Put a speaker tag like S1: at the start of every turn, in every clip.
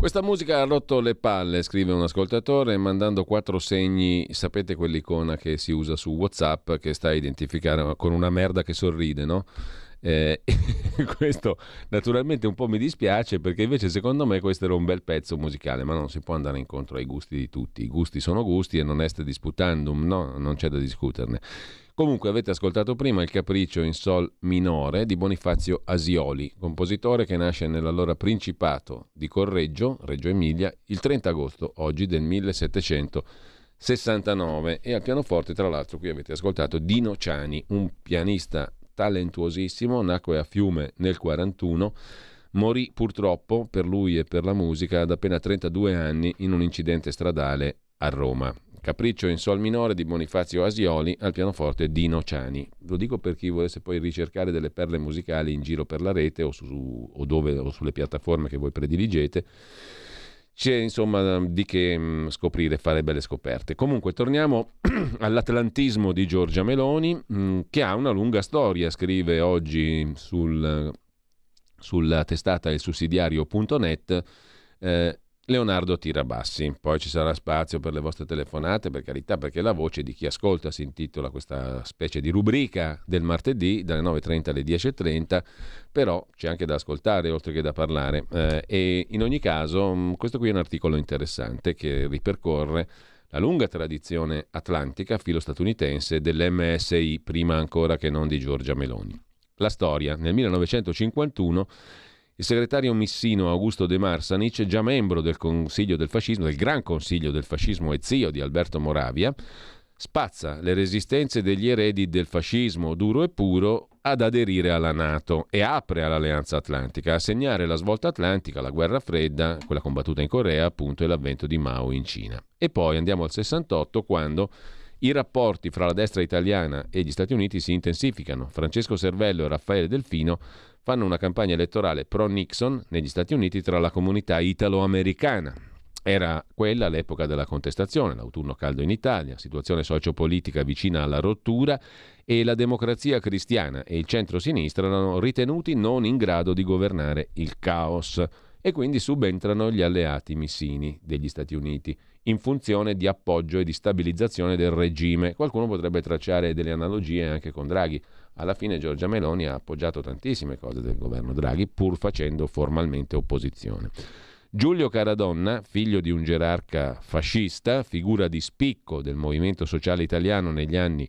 S1: Questa musica ha rotto le palle, scrive un ascoltatore, mandando quattro segni, sapete quell'icona che si usa su WhatsApp che sta a identificare con una merda che sorride, no? Eh, questo naturalmente un po' mi dispiace perché invece secondo me questo era un bel pezzo musicale, ma non si può andare incontro ai gusti di tutti. I gusti sono gusti e non est disputandum, no, non c'è da discuterne. Comunque avete ascoltato prima il capriccio in sol minore di Bonifazio Asioli, compositore che nasce nell'allora Principato di Correggio, Reggio Emilia, il 30 agosto oggi del 1769 e al pianoforte tra l'altro qui avete ascoltato Dino Ciani, un pianista talentuosissimo, nacque a Fiume nel 1941, morì purtroppo per lui e per la musica ad appena 32 anni in un incidente stradale a Roma. Capriccio in sol minore di Bonifazio Asioli al pianoforte Dino Ciani. Lo dico per chi volesse poi ricercare delle perle musicali in giro per la rete o, su, o, dove, o sulle piattaforme che voi prediligete c'è insomma di che mm, scoprire, fare belle scoperte. Comunque torniamo all'atlantismo di Giorgia Meloni, mm, che ha una lunga storia, scrive oggi sul, sulla testata il sussidiario.net. Eh, Leonardo Tirabassi. Poi ci sarà spazio per le vostre telefonate, per carità, perché la voce di chi ascolta si intitola questa specie di rubrica del martedì dalle 9.30 alle 10.30, però c'è anche da ascoltare oltre che da parlare. Eh, e in ogni caso, mm, questo qui è un articolo interessante che ripercorre la lunga tradizione atlantica filo-statunitense dell'MSI, prima ancora che non di Giorgia Meloni. La storia, nel 1951 il segretario missino Augusto De Marsanic, già membro del Consiglio del Fascismo, del Gran Consiglio del Fascismo e zio di Alberto Moravia, spazza le resistenze degli eredi del fascismo duro e puro ad aderire alla Nato e apre all'Alleanza Atlantica, a segnare la svolta atlantica, la guerra fredda, quella combattuta in Corea, appunto, e l'avvento di Mao in Cina. E poi andiamo al 68 quando i rapporti fra la destra italiana e gli Stati Uniti si intensificano. Francesco Servello e Raffaele Delfino fanno una campagna elettorale pro-Nixon negli Stati Uniti tra la comunità italo-americana. Era quella l'epoca della contestazione, l'autunno caldo in Italia, situazione sociopolitica vicina alla rottura e la democrazia cristiana e il centro-sinistra erano ritenuti non in grado di governare il caos e quindi subentrano gli alleati missini degli Stati Uniti in funzione di appoggio e di stabilizzazione del regime. Qualcuno potrebbe tracciare delle analogie anche con Draghi alla fine Giorgia Meloni ha appoggiato tantissime cose del governo Draghi pur facendo formalmente opposizione. Giulio Caradonna, figlio di un gerarca fascista, figura di spicco del movimento sociale italiano negli anni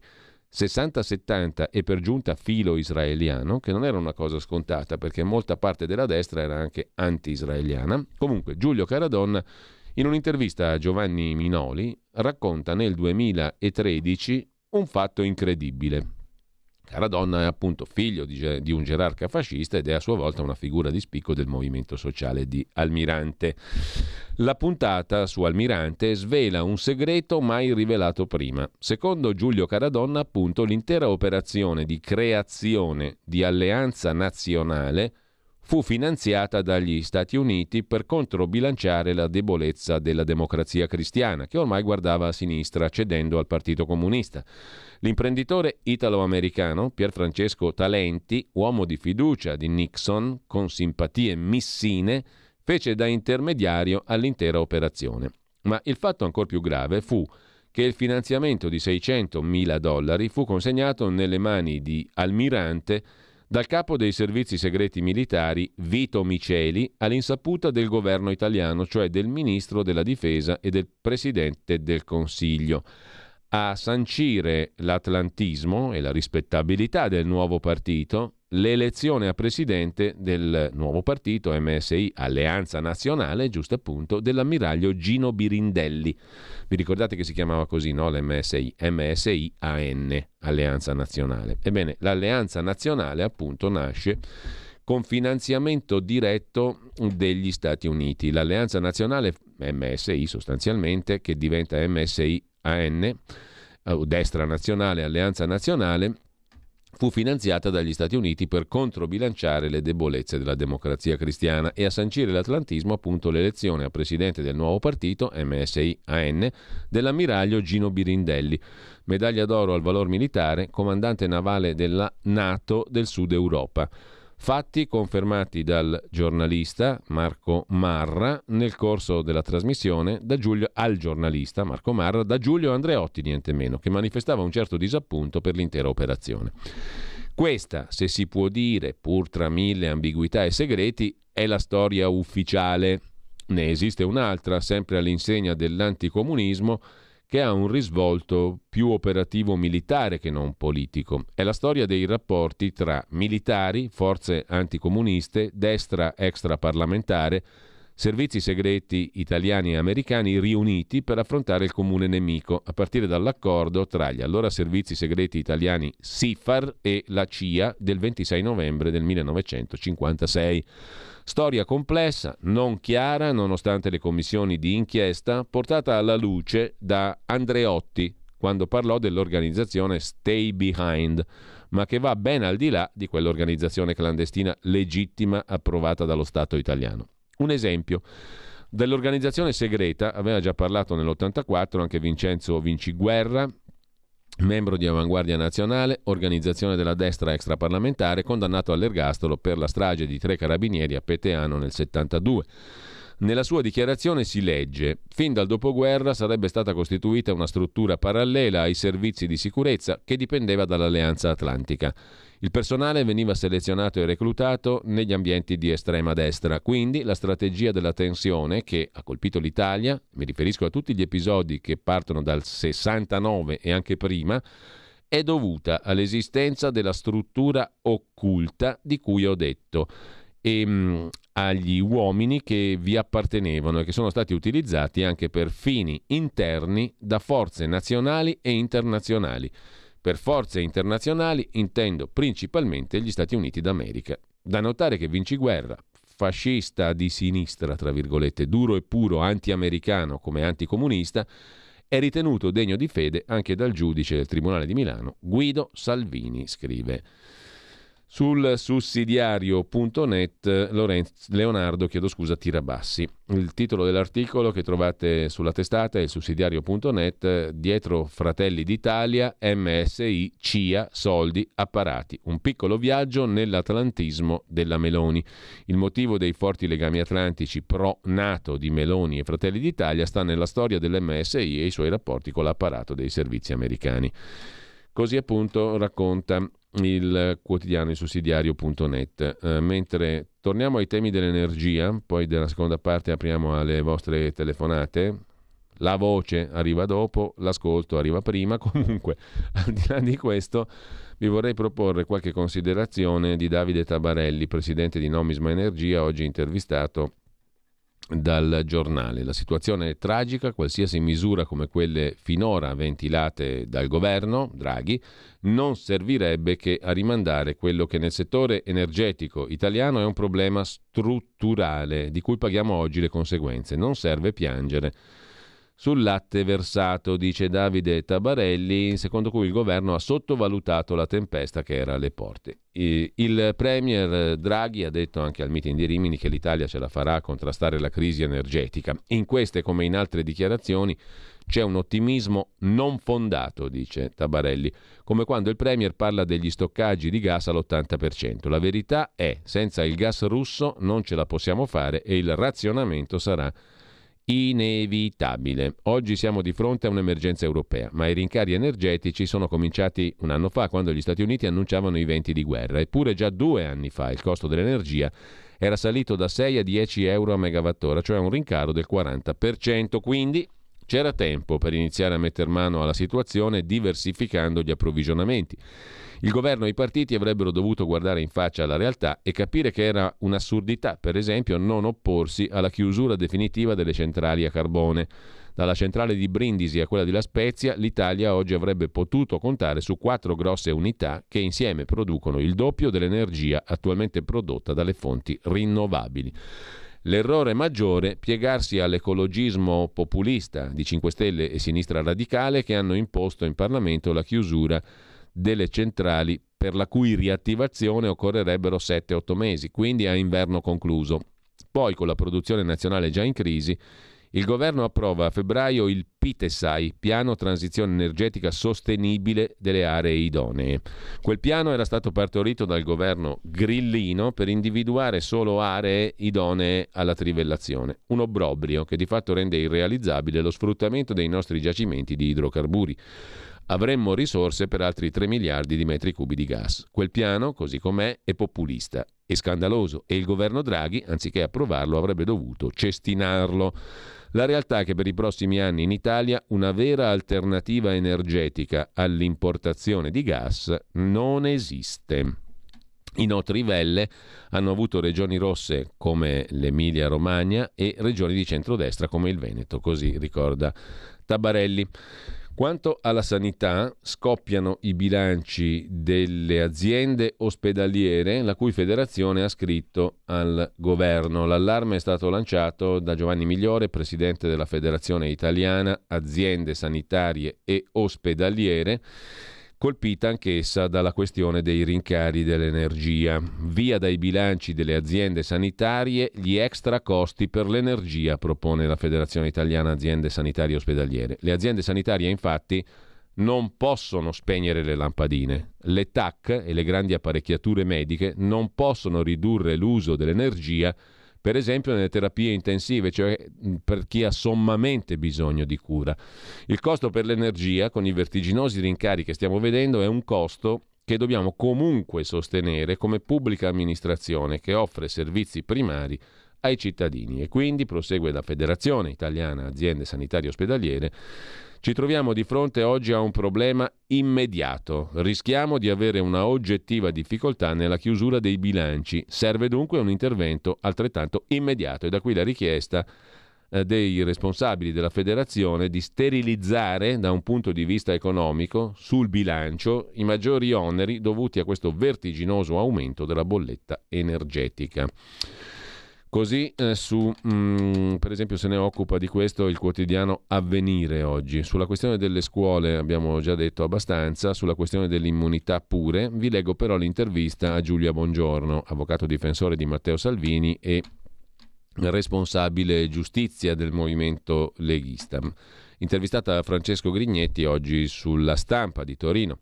S1: 60-70 e per giunta filo israeliano, che non era una cosa scontata perché molta parte della destra era anche anti-israeliana. Comunque Giulio Caradonna in un'intervista a Giovanni Minoli racconta nel 2013 un fatto incredibile. Caradonna è appunto figlio di, di, un gerarca fascista ed è a sua volta una figura di spicco del movimento sociale di Almirante. La puntata su Almirante svela un segreto mai rivelato prima. Secondo Giulio Caradonna, appunto, l'intera operazione di creazione di alleanza nazionale fu finanziata dagli Stati Uniti per controbilanciare la debolezza della democrazia cristiana, che ormai guardava a sinistra cedendo al Partito Comunista. L'imprenditore italo-americano Pierfrancesco Talenti, uomo di fiducia di Nixon, con simpatie missine, fece da intermediario all'intera operazione. Ma il fatto ancora più grave fu che il finanziamento di 600 mila dollari fu consegnato nelle mani di Almirante dal capo dei servizi segreti militari Vito Miceli all'insaputa del governo italiano, cioè del ministro della difesa e del presidente del Consiglio. A sancire l'atlantismo e la rispettabilità del nuovo partito, l'elezione a presidente del nuovo partito MSI, Alleanza Nazionale, giusto appunto, dell'ammiraglio Gino Birindelli. Vi ricordate che si chiamava così, no? L'MSI, MSI AN, Alleanza Nazionale. Ebbene, l'Alleanza Nazionale appunto nasce con finanziamento diretto degli Stati Uniti. L'Alleanza Nazionale MSI sostanzialmente, che diventa MSI AN, o Destra Nazionale, Alleanza Nazionale, fu finanziata dagli Stati Uniti per controbilanciare le debolezze della democrazia cristiana e a sancire l'atlantismo appunto l'elezione a presidente del nuovo partito, MSI-AN, dell'ammiraglio Gino Birindelli, medaglia d'oro al valor militare, comandante navale della NATO del Sud Europa. Fatti confermati dal giornalista Marco Marra nel corso della trasmissione Giulio, al giornalista Marco Marra da Giulio Andreotti, niente meno, che manifestava un certo disappunto per l'intera operazione. Questa, se si può dire, pur tra mille ambiguità e segreti, è la storia ufficiale. Ne esiste un'altra, sempre all'insegna dell'anticomunismo, che ha un risvolto più operativo militare che non politico. È la storia dei rapporti tra militari, forze anticomuniste, destra extraparlamentare, servizi segreti italiani e americani riuniti per affrontare il comune nemico, a partire dall'accordo tra gli allora servizi segreti italiani SIFAR e la CIA del 26 novembre del 1956. Storia complessa, non chiara nonostante le commissioni di inchiesta, portata alla luce da Andreotti quando parlò dell'organizzazione Stay Behind, ma che va ben al di là di quell'organizzazione clandestina legittima approvata dallo Stato italiano. Un esempio. Dell'organizzazione segreta aveva già parlato nell'84 anche Vincenzo Vinciguerra, membro di Avanguardia Nazionale, organizzazione della destra extraparlamentare, condannato all'ergastolo per la strage di tre carabinieri a Peteano nel 72. Nella sua dichiarazione si legge: Fin dal dopoguerra sarebbe stata costituita una struttura parallela ai servizi di sicurezza che dipendeva dall'Alleanza Atlantica. Il personale veniva selezionato e reclutato negli ambienti di estrema destra, quindi la strategia della tensione che ha colpito l'Italia, mi riferisco a tutti gli episodi che partono dal 69 e anche prima, è dovuta all'esistenza della struttura occulta di cui ho detto e mh, mm, agli uomini che vi appartenevano e che sono stati utilizzati anche per fini interni da forze nazionali e internazionali. Per forze internazionali intendo principalmente gli Stati Uniti d'America. Da notare che Vinci Guerra, fascista di sinistra, tra virgolette, duro e puro anti-americano come anticomunista, è ritenuto degno di fede anche dal giudice del Tribunale di Milano, Guido Salvini, scrive. Sul sussidiario.net Leonardo chiedo scusa, Tirabassi. Il titolo dell'articolo che trovate sulla testata è il sussidiario.net dietro Fratelli d'Italia, MSI, CIA, soldi, apparati. Un piccolo viaggio nell'atlantismo della Meloni. Il motivo dei forti legami atlantici pro-NATO di Meloni e Fratelli d'Italia sta nella storia dell'MSI e i suoi rapporti con l'apparato dei servizi americani. Così appunto racconta il quotidiano il sussidiario.net. Eh, mentre torniamo ai temi dell'energia, poi della seconda parte apriamo alle vostre telefonate. La voce arriva dopo, l'ascolto arriva prima. Comunque, al di là di questo, vi vorrei proporre qualche considerazione di Davide Tabarelli, presidente di Nomisma Energia, oggi intervistato dal giornale. La situazione è tragica, qualsiasi misura come quelle finora ventilate dal governo Draghi non servirebbe che a rimandare quello che nel settore energetico italiano è un problema strutturale di cui paghiamo oggi le conseguenze. Non serve piangere sul latte versato, dice Davide Tabarelli, secondo cui il governo ha sottovalutato la tempesta che era alle porte. Il premier Draghi ha detto anche al meeting di Rimini che l'Italia ce la farà a contrastare la crisi energetica. In queste come in altre dichiarazioni c'è un ottimismo non fondato, dice Tabarelli, come quando il Premier parla degli stoccaggi di gas all'80%. La verità è, senza il gas russo non ce la possiamo fare e il razionamento sarà inevitabile. Oggi siamo di fronte a un'emergenza europea, ma i rincari energetici sono cominciati un anno fa, quando gli Stati Uniti annunciavano i venti di guerra, eppure già due anni fa il costo dell'energia era salito da 6 a 10 euro a megawattora, cioè un rincaro del 40%, quindi c'era tempo per iniziare a mettere mano alla situazione diversificando gli approvvigionamenti. Il governo e i partiti avrebbero dovuto guardare in faccia la realtà e capire che era un'assurdità, per esempio, non opporsi alla chiusura definitiva delle centrali a carbone. Dalla centrale di Brindisi a quella di La Spezia, l'Italia oggi avrebbe potuto contare su quattro grosse unità che insieme producono il doppio dell'energia attualmente prodotta dalle fonti rinnovabili. L'errore maggiore è piegarsi all'ecologismo populista di 5 Stelle e sinistra radicale che hanno imposto in Parlamento la chiusura delle centrali per la cui riattivazione occorrerebbero 7-8 mesi, quindi a inverno concluso. Poi, con la produzione nazionale già in crisi, il governo approva a febbraio il PITESAI, Piano Transizione Energetica Sostenibile delle Aree Idonee. Quel piano era stato partorito dal governo grillino per individuare solo aree idonee alla trivellazione, un obbrobrio che di fatto rende irrealizzabile lo sfruttamento dei nostri giacimenti di idrocarburi avremmo risorse per altri 3 miliardi di metri cubi di gas. Quel piano, così com'è, è populista e scandaloso e il governo Draghi, anziché approvarlo, avrebbe dovuto cestinarlo. La realtà è che per i prossimi anni in Italia una vera alternativa energetica all'importazione di gas non esiste. I no trivelle hanno avuto regioni rosse come l'Emilia Romagna e regioni di centrodestra come il Veneto, così ricorda Tabarelli. Quanto alla sanità, scoppiano i bilanci delle aziende ospedaliere, la cui federazione ha scritto al governo. L'allarme è stato lanciato da Giovanni Migliore, presidente della Federazione Italiana Aziende Sanitarie e Ospedaliere colpita anch'essa dalla questione dei rincari dell'energia. Via dai bilanci delle aziende sanitarie gli extra costi per l'energia, propone la Federazione Italiana Aziende Sanitarie Ospedaliere. Le aziende sanitarie infatti non possono spegnere le lampadine. Le TAC e le grandi apparecchiature mediche non possono ridurre l'uso dell'energia per esempio nelle terapie intensive, cioè per chi ha sommamente bisogno di cura. Il costo per l'energia, con i vertiginosi rincari che stiamo vedendo, è un costo che dobbiamo comunque sostenere come pubblica amministrazione che offre servizi primari ai cittadini e quindi, prosegue la Federazione Italiana Aziende Sanitarie Ospedaliere, ci troviamo di fronte oggi a un problema immediato. Rischiamo di avere una oggettiva difficoltà nella chiusura dei bilanci. Serve dunque un intervento altrettanto immediato e da qui la richiesta eh, dei responsabili della federazione di sterilizzare da un punto di vista economico sul bilancio i maggiori oneri dovuti a questo vertiginoso aumento della bolletta energetica. Così eh, su, mh, mm, per esempio, se ne occupa di questo il quotidiano Avvenire oggi. Sulla questione delle scuole abbiamo già detto abbastanza, sulla questione dell'immunità pure. Vi leggo però l'intervista a Giulia Bongiorno, avvocato difensore di Matteo Salvini e responsabile giustizia del movimento leghista. Intervistata a Francesco Grignetti oggi sulla stampa di Torino.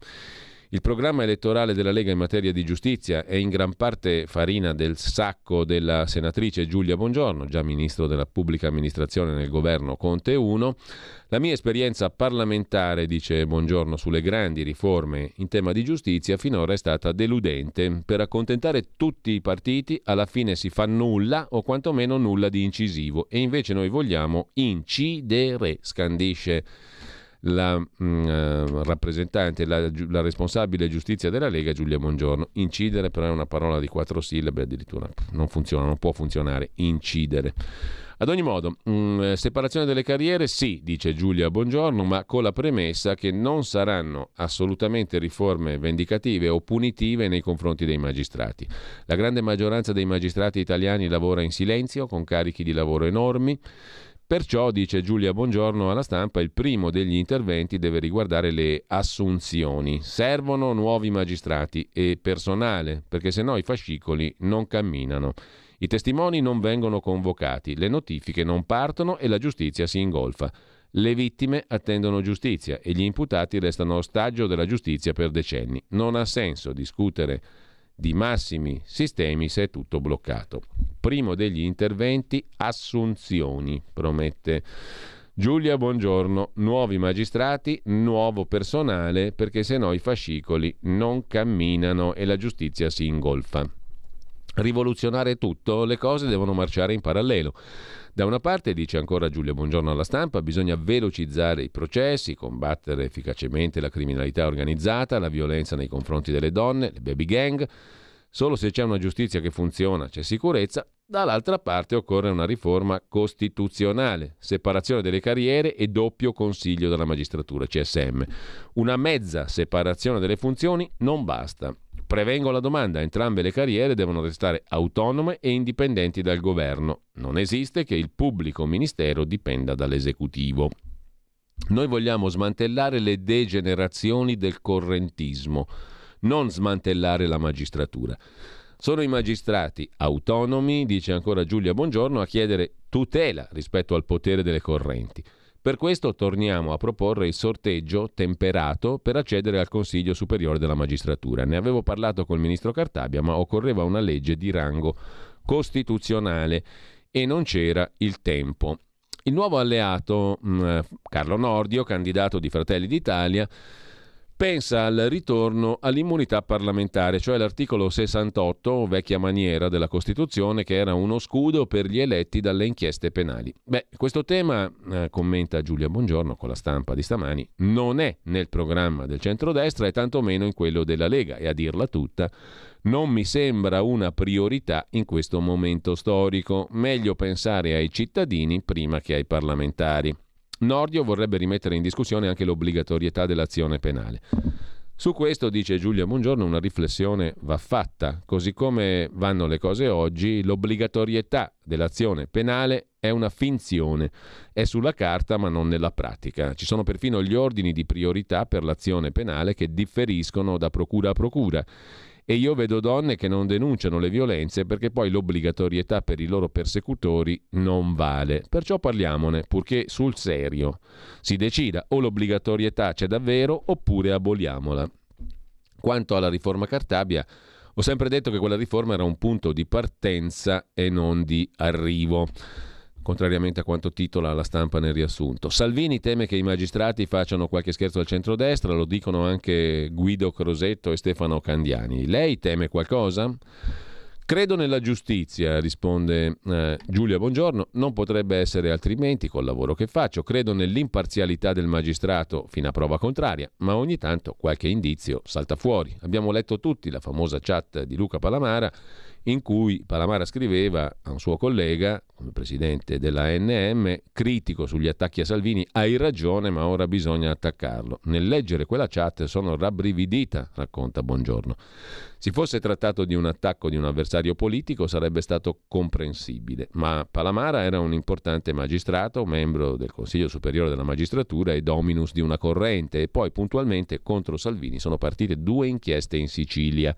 S1: Il programma elettorale della Lega in materia di giustizia è in gran parte farina del sacco della senatrice Giulia Bongiorno, già ministro della pubblica amministrazione nel governo Conte 1. La mia esperienza parlamentare, dice Bongiorno, sulle grandi riforme in tema di giustizia finora è stata deludente. Per accontentare tutti i partiti alla fine si fa nulla o quantomeno nulla di incisivo e invece noi vogliamo incidere, scandisce la mh, mm, eh, rappresentante, la, la, responsabile giustizia della Lega Giulia Mongiorno. Incidere però è una parola di quattro sillabe, addirittura non funziona, non può funzionare, incidere. Ad ogni modo, mh, mm, separazione delle carriere sì, dice Giulia Buongiorno, ma con la premessa che non saranno assolutamente riforme vendicative o punitive nei confronti dei magistrati. La grande maggioranza dei magistrati italiani lavora in silenzio, con carichi di lavoro enormi. Perciò, dice Giulia Buongiorno alla stampa, il primo degli interventi deve riguardare le assunzioni. Servono nuovi magistrati e personale, perché se no i fascicoli non camminano. I testimoni non vengono convocati, le notifiche non partono e la giustizia si ingolfa. Le vittime attendono giustizia e gli imputati restano ostaggio della giustizia per decenni. Non ha senso discutere di massimi sistemi se è tutto bloccato. Primo degli interventi, assunzioni, promette. Giulia, buongiorno. Nuovi magistrati, nuovo personale, perché se no i fascicoli non camminano e la giustizia si ingolfa. Rivoluzionare tutto, le cose devono marciare in parallelo. Da una parte, dice ancora Giulia Buongiorno alla stampa, bisogna velocizzare i processi, combattere efficacemente la criminalità organizzata, la violenza nei confronti delle donne, le baby gang. Solo se c'è una giustizia che funziona c'è sicurezza. Dall'altra parte occorre una riforma costituzionale, separazione delle carriere e doppio consiglio della magistratura, CSM. Una mezza separazione delle funzioni non basta. Prevengo la domanda, entrambe le carriere devono restare autonome e indipendenti dal governo. Non esiste che il pubblico ministero dipenda dall'esecutivo. Noi vogliamo smantellare le degenerazioni del correntismo. non smantellare la magistratura. Sono i magistrati autonomi, dice ancora Giulia Buongiorno, a chiedere tutela rispetto al potere delle correnti. Per questo torniamo a proporre il sorteggio temperato per accedere al Consiglio Superiore della Magistratura. Ne avevo parlato col ministro Cartabia, ma occorreva una legge di rango costituzionale e non c'era il tempo. Il nuovo alleato, mm, Carlo Nordio, candidato di Fratelli d'Italia, pensa al ritorno all'immunità parlamentare, cioè l'articolo 68, vecchia maniera della Costituzione, che era uno scudo per gli eletti dalle inchieste penali. Beh, questo tema, eh, commenta Giulia Bongiorno con la stampa di stamani, non è nel programma del centrodestra e tantomeno in quello della Lega e a dirla tutta non mi sembra una priorità in questo momento storico. Meglio pensare ai cittadini prima che ai parlamentari. Nordio vorrebbe rimettere in discussione anche l'obbligatorietà dell'azione penale. Su questo, dice Giulia Buongiorno, una riflessione va fatta. Così come vanno le cose oggi, l'obbligatorietà dell'azione penale è una finzione. È sulla carta ma non nella pratica. Ci sono perfino gli ordini di priorità per l'azione penale che differiscono da procura a procura e io vedo donne che non denunciano le violenze perché poi l'obbligatorietà per i loro persecutori non vale. Perciò parliamone, purché sul serio si decida o l'obbligatorietà c'è davvero oppure aboliamola. Quanto alla riforma Cartabia, ho sempre detto che quella riforma era un punto di partenza e non di arrivo contrariamente a quanto titola la stampa nel riassunto. Salvini teme che i magistrati facciano qualche scherzo al centrodestra, lo dicono anche Guido Crosetto e Stefano Candiani. Lei teme qualcosa? Credo nella giustizia, risponde eh, Giulia Buongiorno, non potrebbe essere altrimenti col lavoro che faccio. Credo nell'imparzialità del magistrato fino a prova contraria, ma ogni tanto qualche indizio salta fuori. Abbiamo letto tutti la famosa chat di Luca Palamara in cui Palamara scriveva a un suo collega, come presidente della NM, critico sugli attacchi a Salvini, hai ragione ma ora bisogna attaccarlo. Nel leggere quella chat sono rabbrividita, racconta Buongiorno. Si fosse trattato di un attacco di un avversario politico sarebbe stato comprensibile, ma Palamara era un importante magistrato, membro del Consiglio Superiore della Magistratura e dominus di una corrente e poi puntualmente contro Salvini sono partite due inchieste in Sicilia.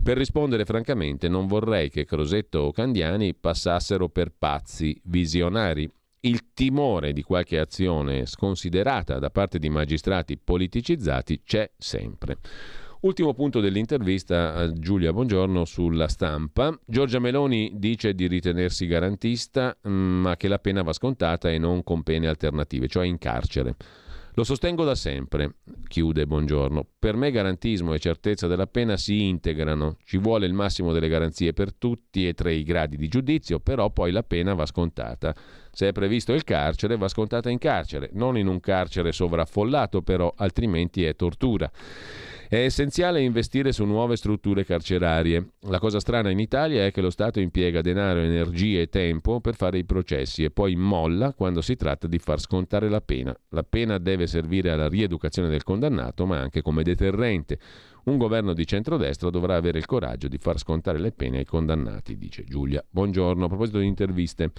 S1: Per rispondere francamente non vorrei che Crosetto o Candiani passassero per pazzi visionari. Il timore di qualche azione sconsiderata da parte di magistrati politicizzati c'è sempre. Ultimo punto dell'intervista a Giulia Buongiorno sulla stampa. Giorgia Meloni dice di ritenersi garantista, mm, ma che la pena va scontata e non con pene alternative, cioè in carcere. Lo sostengo da sempre, chiude Buongiorno. Per me garantismo e certezza della pena si integrano. Ci vuole il massimo delle garanzie per tutti e tre i gradi di giudizio, però poi la pena va scontata. Se è previsto il carcere, va scontata in carcere, non in un carcere sovraffollato, però altrimenti è tortura. È essenziale investire su nuove strutture carcerarie. La cosa strana in Italia è che lo Stato impiega denaro, energie e tempo per fare i processi e poi molla quando si tratta di far scontare la pena. La pena deve servire alla rieducazione del condannato, ma anche come deterrente. Un governo di centrodestra dovrà avere il coraggio di far scontare le pene ai condannati, dice Giulia. Buongiorno. A proposito di interviste.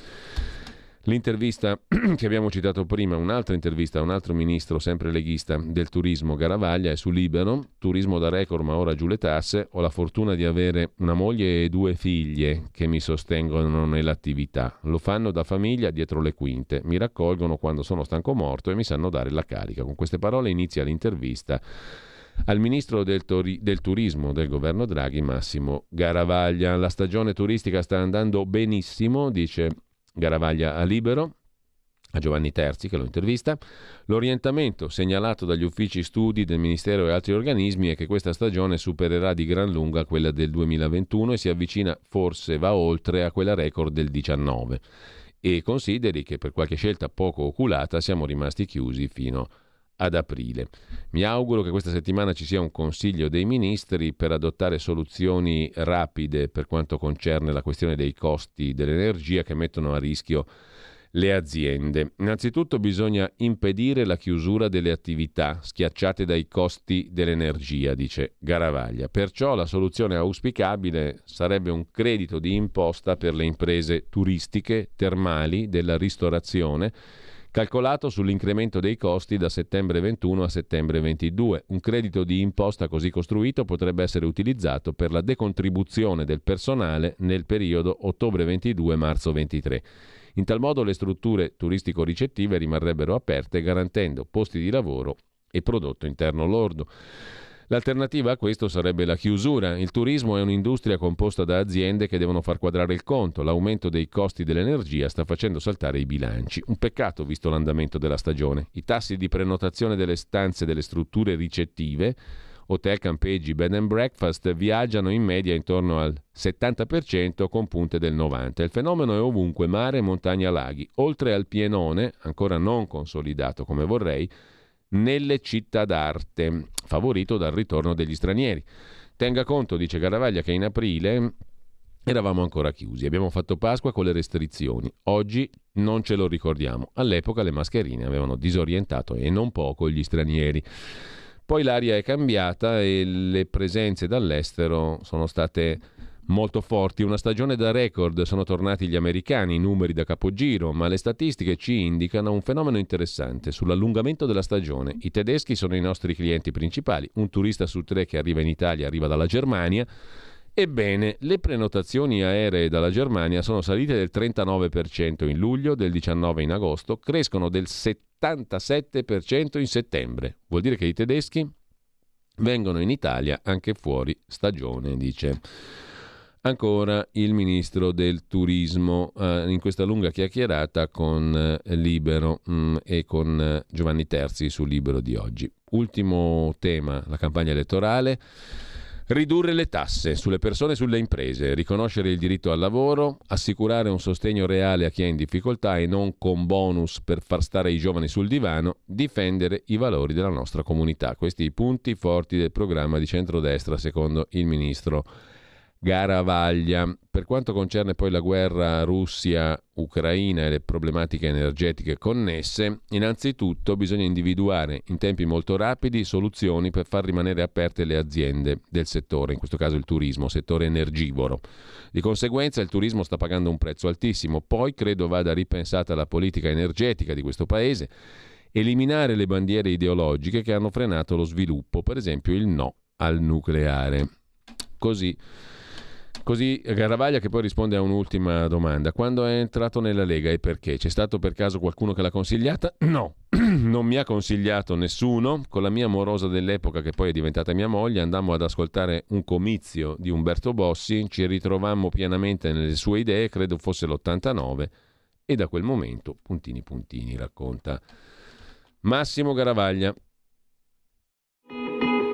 S1: L'intervista che abbiamo citato prima, un'altra intervista a un altro ministro, sempre leghista, del turismo, Garavaglia, è su Libero, turismo da record ma ora giù le tasse, ho la fortuna di avere una moglie e due figlie che mi sostengono nell'attività, lo fanno da famiglia dietro le quinte, mi raccolgono quando sono stanco morto e mi sanno dare la carica. Con queste parole inizia l'intervista al ministro del, tori- del, turismo del governo Draghi, Massimo Garavaglia. La stagione turistica sta andando benissimo, dice Garavaglia a Libero, a Giovanni Terzi che lo intervista. L'orientamento segnalato dagli uffici studi del Ministero e altri organismi è che questa stagione supererà di gran lunga quella del 2021 e si avvicina, forse va oltre a quella record del 19. E consideri che per qualche scelta poco oculata siamo rimasti chiusi fino a ad aprile. Mi auguro che questa settimana ci sia un Consiglio dei Ministri per adottare soluzioni rapide per quanto concerne la questione dei costi dell'energia che mettono a rischio le aziende. Innanzitutto bisogna impedire la chiusura delle attività schiacciate dai costi dell'energia, dice Garavaglia. Perciò la soluzione auspicabile sarebbe un credito di imposta per le imprese turistiche, termali, della ristorazione calcolato sull'incremento dei costi da settembre 21 a settembre 22. Un credito di imposta così costruito potrebbe essere utilizzato per la decontribuzione del personale nel periodo ottobre 22-marzo 23. In tal modo le strutture turistico-ricettive rimarrebbero aperte garantendo posti di lavoro e prodotto interno lordo. L'alternativa a questo sarebbe la chiusura. Il turismo è un'industria composta da aziende che devono far quadrare il conto. L'aumento dei costi dell'energia sta facendo saltare i bilanci. Un peccato visto l'andamento della stagione. I tassi di prenotazione delle stanze delle strutture ricettive hotel, campeggi, bed and breakfast viaggiano in media intorno al 70% con punte del 90%. Il fenomeno è ovunque, mare, montagna, laghi, oltre al pienone, ancora non consolidato come vorrei, nelle città d'arte, favorito dal ritorno degli stranieri. Tenga conto, dice Garavaglia, che in aprile eravamo ancora chiusi, abbiamo fatto Pasqua con le restrizioni, oggi non ce lo ricordiamo. All'epoca le mascherine avevano disorientato e non poco gli stranieri. Poi l'aria è cambiata e le presenze dall'estero sono state molto forti. Una stagione da record, sono tornati gli americani, i numeri da capogiro, ma le statistiche ci indicano un fenomeno interessante sull'allungamento della stagione. I tedeschi sono i nostri clienti principali, un turista su tre che arriva in Italia arriva dalla Germania. Ebbene, le prenotazioni aeree dalla Germania sono salite del 39% in luglio, del 19% in agosto, crescono del 77% in settembre. Vuol dire che i tedeschi vengono in Italia anche fuori stagione, dice. Ancora il ministro del turismo eh, in questa lunga chiacchierata con eh, Libero mh, mm, e con eh, Giovanni Terzi su Libero di oggi. Ultimo tema, la campagna elettorale. Ridurre le tasse sulle persone e sulle imprese, riconoscere il diritto al lavoro, assicurare un sostegno reale a chi è in difficoltà e non con bonus per far stare i giovani sul divano, difendere i valori della nostra comunità. Questi i punti forti del programma di centrodestra secondo il ministro Garavaglia. Per quanto concerne poi la guerra Russia-Ucraina e le problematiche energetiche connesse, innanzitutto bisogna individuare in tempi molto rapidi soluzioni per far rimanere aperte le aziende del settore, in questo caso il turismo, settore energivoro. Di conseguenza il turismo sta pagando un prezzo altissimo, poi credo vada ripensata la politica energetica di questo paese, eliminare le bandiere ideologiche che hanno frenato lo sviluppo, per esempio il no al nucleare. Così Così Garavaglia che poi risponde a un'ultima domanda. Quando è entrato nella Lega e perché? C'è stato per caso qualcuno che l'ha consigliata? No, non mi ha consigliato nessuno. Con la mia amorosa dell'epoca, che poi è diventata mia moglie, andammo ad ascoltare un comizio di Umberto Bossi, ci ritrovammo pienamente nelle sue idee, credo fosse l'89, e da quel momento, puntini puntini, racconta Massimo Garavaglia.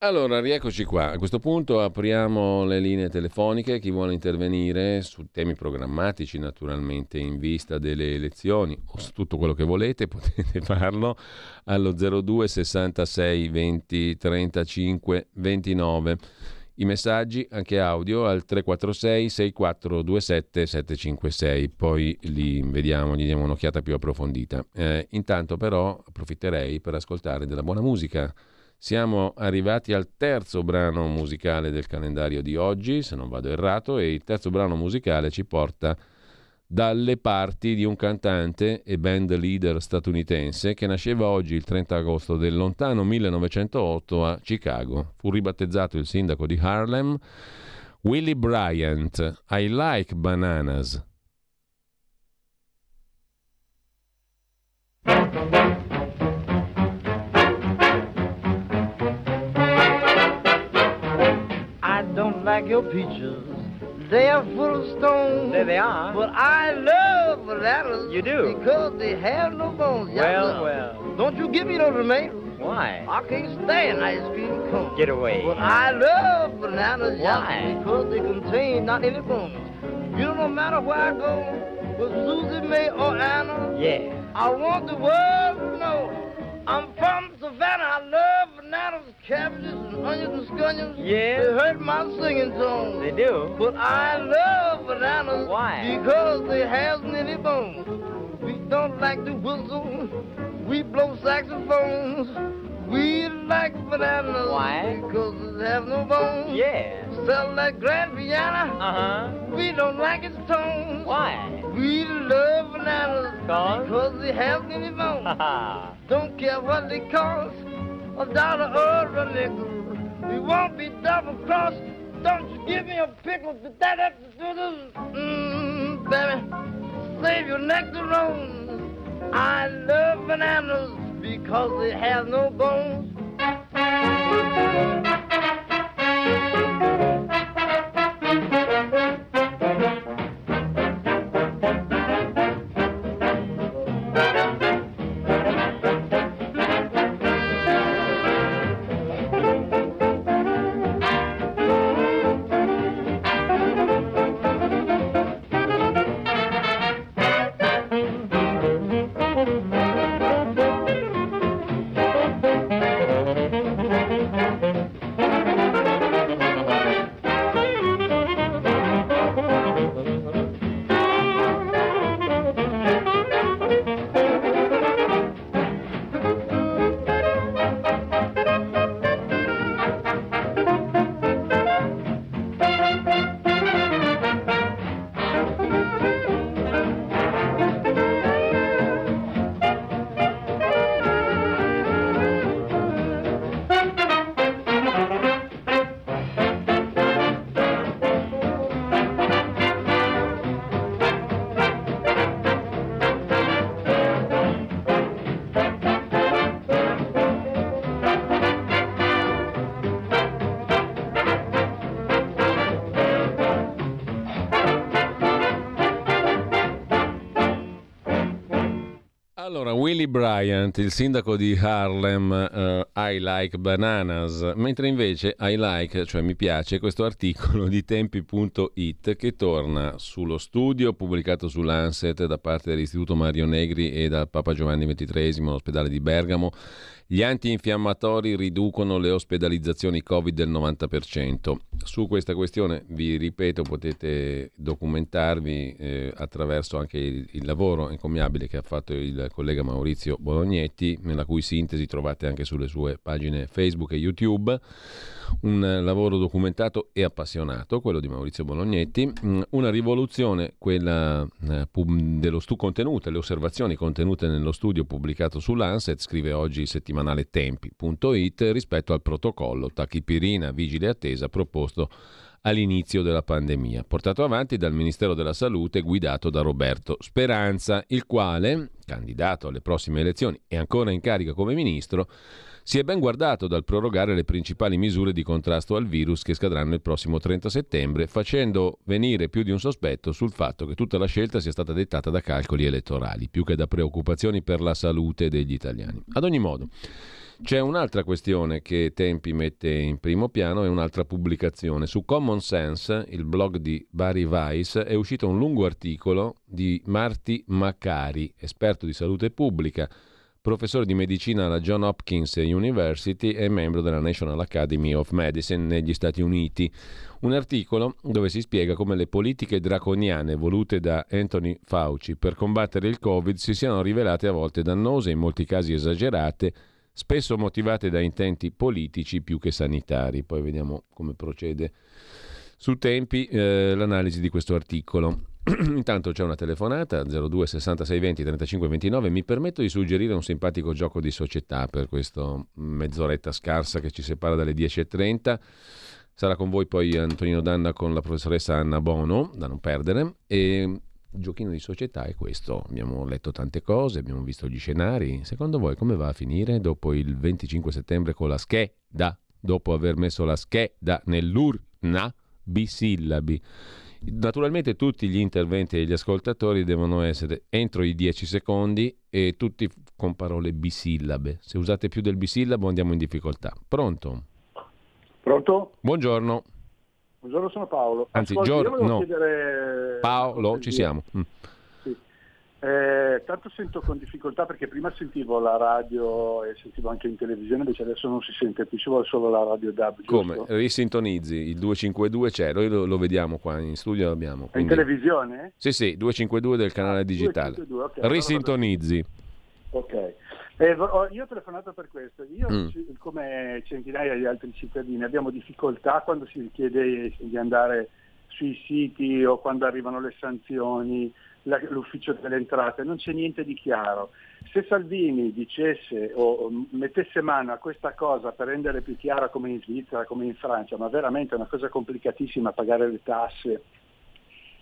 S1: Allora, rieccoci qua. A questo punto apriamo le linee telefoniche. Chi vuole intervenire su temi programmatici, naturalmente, in vista delle elezioni o su tutto quello che volete, potete farlo allo 02 66 20 35 29. I messaggi, anche audio, al 346 6427 756. Poi li vediamo, gli diamo un'occhiata più approfondita. Eh, intanto, però, approfitterei per ascoltare della buona musica. Siamo arrivati al terzo brano musicale del calendario di oggi, se non vado errato, e il terzo brano musicale ci porta dalle parti di un cantante e band leader statunitense che nasceva oggi il 30 agosto del lontano 1908 a Chicago. Fu ribattezzato il sindaco di Harlem, Willie Bryant. I like bananas.
S2: Like your peaches. They are full of stones.
S3: There they are.
S2: But I love bananas.
S3: You do?
S2: Because they have no bones.
S3: Well, well.
S2: Don't you give me no tomatoes.
S3: Why?
S2: I can't stand ice cream cones.
S3: Get away.
S2: But I love bananas.
S3: Why?
S2: Because they contain not any bones. You know, no matter where I go, with Susie May or Anna.
S3: Yeah.
S2: I want the world to know I'm from Savannah. I love bananas, cabbages, and onions and scunions.
S3: Yeah.
S2: They hurt my singing tone.
S3: They do.
S2: But I love bananas.
S3: Why?
S2: Because they have any bones. We don't like to whistle. We blow saxophones. We like bananas.
S3: Why?
S2: Because it have no bones.
S3: Yeah.
S2: Sell that grand piano.
S3: Uh-huh.
S2: We don't like its tone.
S3: Why?
S2: We love bananas.
S3: Cause?
S2: Because they have any bones. Don't care what they cost, a dollar or a nickel. We won't be double crossed. Don't you give me a pickle. That, that, mmm, baby, save your nectarines. I love bananas because they have no bones.
S1: Bryant, il sindaco di Harlem, eh, I like bananas, mentre invece I like, cioè mi piace, questo articolo di tempi.it che torna sullo studio pubblicato su Lancet da parte dell'Istituto Mario Negri e dal Papa Giovanni XXIII, all'ospedale di Bergamo. Gli antinfiammatori riducono le ospedalizzazioni Covid del 90%. Su questa questione, vi ripeto, potete documentarvi eh, attraverso anche il, il lavoro encomiabile che ha fatto il collega Maurizio Bolognetti, nella cui sintesi trovate anche sulle sue pagine Facebook e YouTube. Un lavoro documentato e appassionato, quello di Maurizio Bolognetti. Mm, Una rivoluzione, quella eh, dello stu contenute, le osservazioni contenute nello studio pubblicato su Lancet, scrive oggi il settimanale tempi.it, rispetto al protocollo tachipirina vigile attesa proposto all'inizio della pandemia, portato avanti dal Ministero della Salute guidato da Roberto Speranza, il quale, candidato alle prossime elezioni e ancora in carica come ministro, si è ben guardato dal prorogare le principali misure di contrasto al virus che scadranno il prossimo 30 settembre, facendo venire più di un sospetto sul fatto che tutta la scelta sia stata dettata da calcoli elettorali, più che da preoccupazioni per la salute degli italiani. Ad ogni modo, c'è un'altra questione che Tempi mette in primo piano e un'altra pubblicazione. Su Common Sense, il blog di Barry Weiss, è uscito un lungo articolo di Marty Macari, esperto di salute pubblica, professore di medicina alla John Hopkins University e membro della National Academy of Medicine negli Stati Uniti. Un articolo dove si spiega come le politiche draconiane volute da Anthony Fauci per combattere il Covid si siano rivelate a volte dannose, in molti casi esagerate, spesso motivate da intenti politici più che sanitari. Poi vediamo come procede su tempi eh, l'analisi di questo articolo. Intanto c'è una telefonata 02 66 20 35 29. Mi permetto di suggerire un simpatico gioco di società per questa mezz'oretta scarsa che ci separa dalle 10.30. Sarà con voi poi Antonino Danna con la professoressa Anna Bono, da non perdere. E il giochino di società è questo. Abbiamo letto tante cose, abbiamo visto gli scenari. Secondo voi come va a finire dopo il 25 settembre con la scheda? Dopo aver messo la scheda nell'urna bisillabi. Naturalmente tutti gli interventi degli ascoltatori devono essere entro i 10 secondi e tutti con parole bisillabe. Se usate più del bisillabo andiamo in difficoltà. Pronto?
S4: Pronto?
S1: Buongiorno.
S4: Buongiorno, sono Paolo.
S1: Anzi,
S4: Ascolti,
S1: Gior-
S4: io volevo
S1: no.
S4: chiedere...
S1: Paolo, ci siamo. Mm.
S4: Eh, tanto sento con difficoltà perché prima sentivo la radio e sentivo anche in televisione, invece adesso non si sente più, ci vuole solo la radio DAB.
S1: Come?
S4: giusto?
S1: Risintonizzi, il 252 c'è, noi lo, lo vediamo qua in studio, l'abbiamo.
S4: In
S1: quindi-
S4: televisione?
S1: Sì, sì, 252 del canale
S4: Ah,
S1: digitale.
S4: 252, ok, allora
S1: Risintonizzi.
S4: Ok. Eh, io ho telefonato per questo. Io,
S1: Mm.
S4: come centinaia di altri cittadini, abbiamo difficoltà quando si richiede di andare sui siti o quando arrivano le sanzioni, la- l'ufficio delle entrate, non c'è niente di chiaro. Se Salvini dicesse o mettesse mano a questa cosa per rendere più chiara come in Svizzera, come in Francia, ma veramente è una cosa complicatissima pagare le tasse,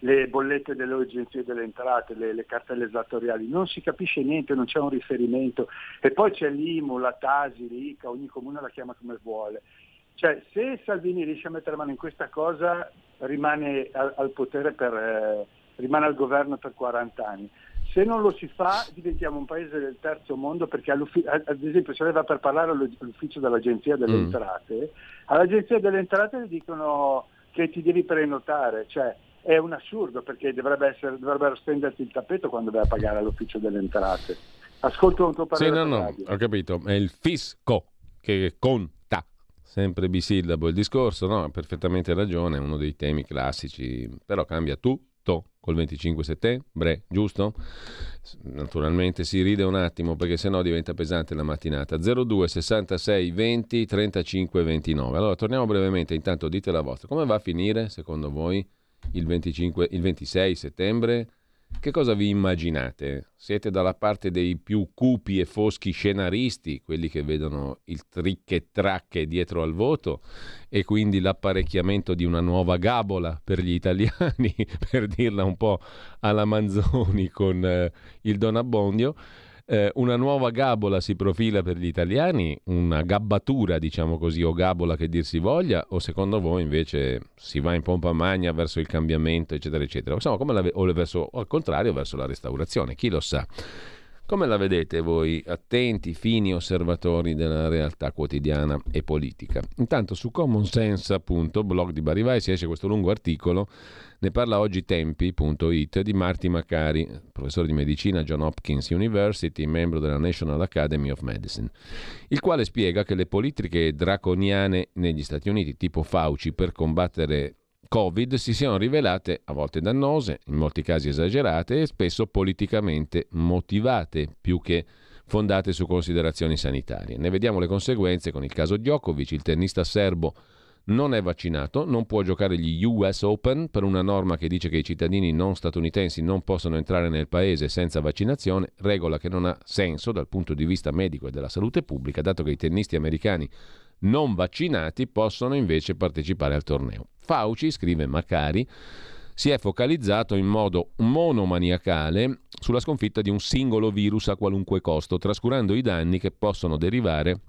S4: le bollette delle agenzie delle entrate, le, le cartelle esattoriali, non si capisce niente, non c'è un riferimento e poi c'è l'IMU, la Tasi, l'ICA, ogni comune la chiama come vuole. Cioè se Salvini riesce a mettere mano in questa cosa rimane al, al potere per, eh, rimane al governo per 40 anni. Se non lo si fa diventiamo un paese del terzo mondo perché ad esempio se lei va per parlare all'ufficio dell'agenzia delle
S1: Mm.
S4: entrate, all'agenzia delle entrate le dicono che ti devi prenotare, cioè è un assurdo perché dovrebbe essere, dovrebbero stenderti il tappeto quando vai a pagare all'ufficio delle entrate. Ascolto un tuo
S1: Sì,
S4: parere
S1: no,
S4: per
S1: no,
S4: radio.
S1: ho capito. È il fisco che conta. Sempre bisillabo il discorso, no? Ha perfettamente ragione, è uno dei temi classici, però cambia tutto col 25 settembre, giusto? Naturalmente si ride un attimo perché sennò diventa pesante la mattinata. 02 66 20 35 29. Allora torniamo brevemente, intanto dite la vostra. Come va a finire secondo voi il, 25, il 26 settembre? Che cosa vi immaginate? Siete dalla parte dei più cupi e foschi scenaristi, quelli che vedono il tricche tracche dietro al voto e quindi l'apparecchiamento di una nuova gabola per gli italiani, per dirla un po' alla Manzoni con eh, il Don Abbondio. Eh, una nuova gabola si profila per gli italiani, una gabbatura, diciamo così, o gabola che dir si voglia, o secondo voi invece si va in pompa magna verso il cambiamento, eccetera, eccetera? Insomma, come la o, verso, o al contrario, verso la restaurazione, chi lo sa. Come la vedete voi, attenti, fini osservatori della realtà quotidiana e politica? Intanto su Common Sense, appunto, blog di Barivai, si esce questo lungo articolo, ne parla oggi Tempi.it di Marty Macari, professore di medicina John Hopkins University, membro della National Academy of Medicine, il quale spiega che le politiche draconiane negli Stati Uniti, tipo Fauci, per combattere Covid si siano rivelate a volte dannose, in molti casi esagerate e spesso politicamente motivate più che fondate su considerazioni sanitarie. Ne vediamo le conseguenze con il caso Djokovic, il tennista serbo non è vaccinato, non può giocare gli US Open per una norma che dice che i cittadini non statunitensi non possono entrare nel paese senza vaccinazione, regola che non ha senso dal punto di vista medico e della salute pubblica, dato che i tennisti americani non vaccinati possono invece partecipare al torneo. Fauci, scrive Macari, si è focalizzato in modo monomaniacale sulla sconfitta di un singolo virus a qualunque costo, trascurando i danni che possono derivare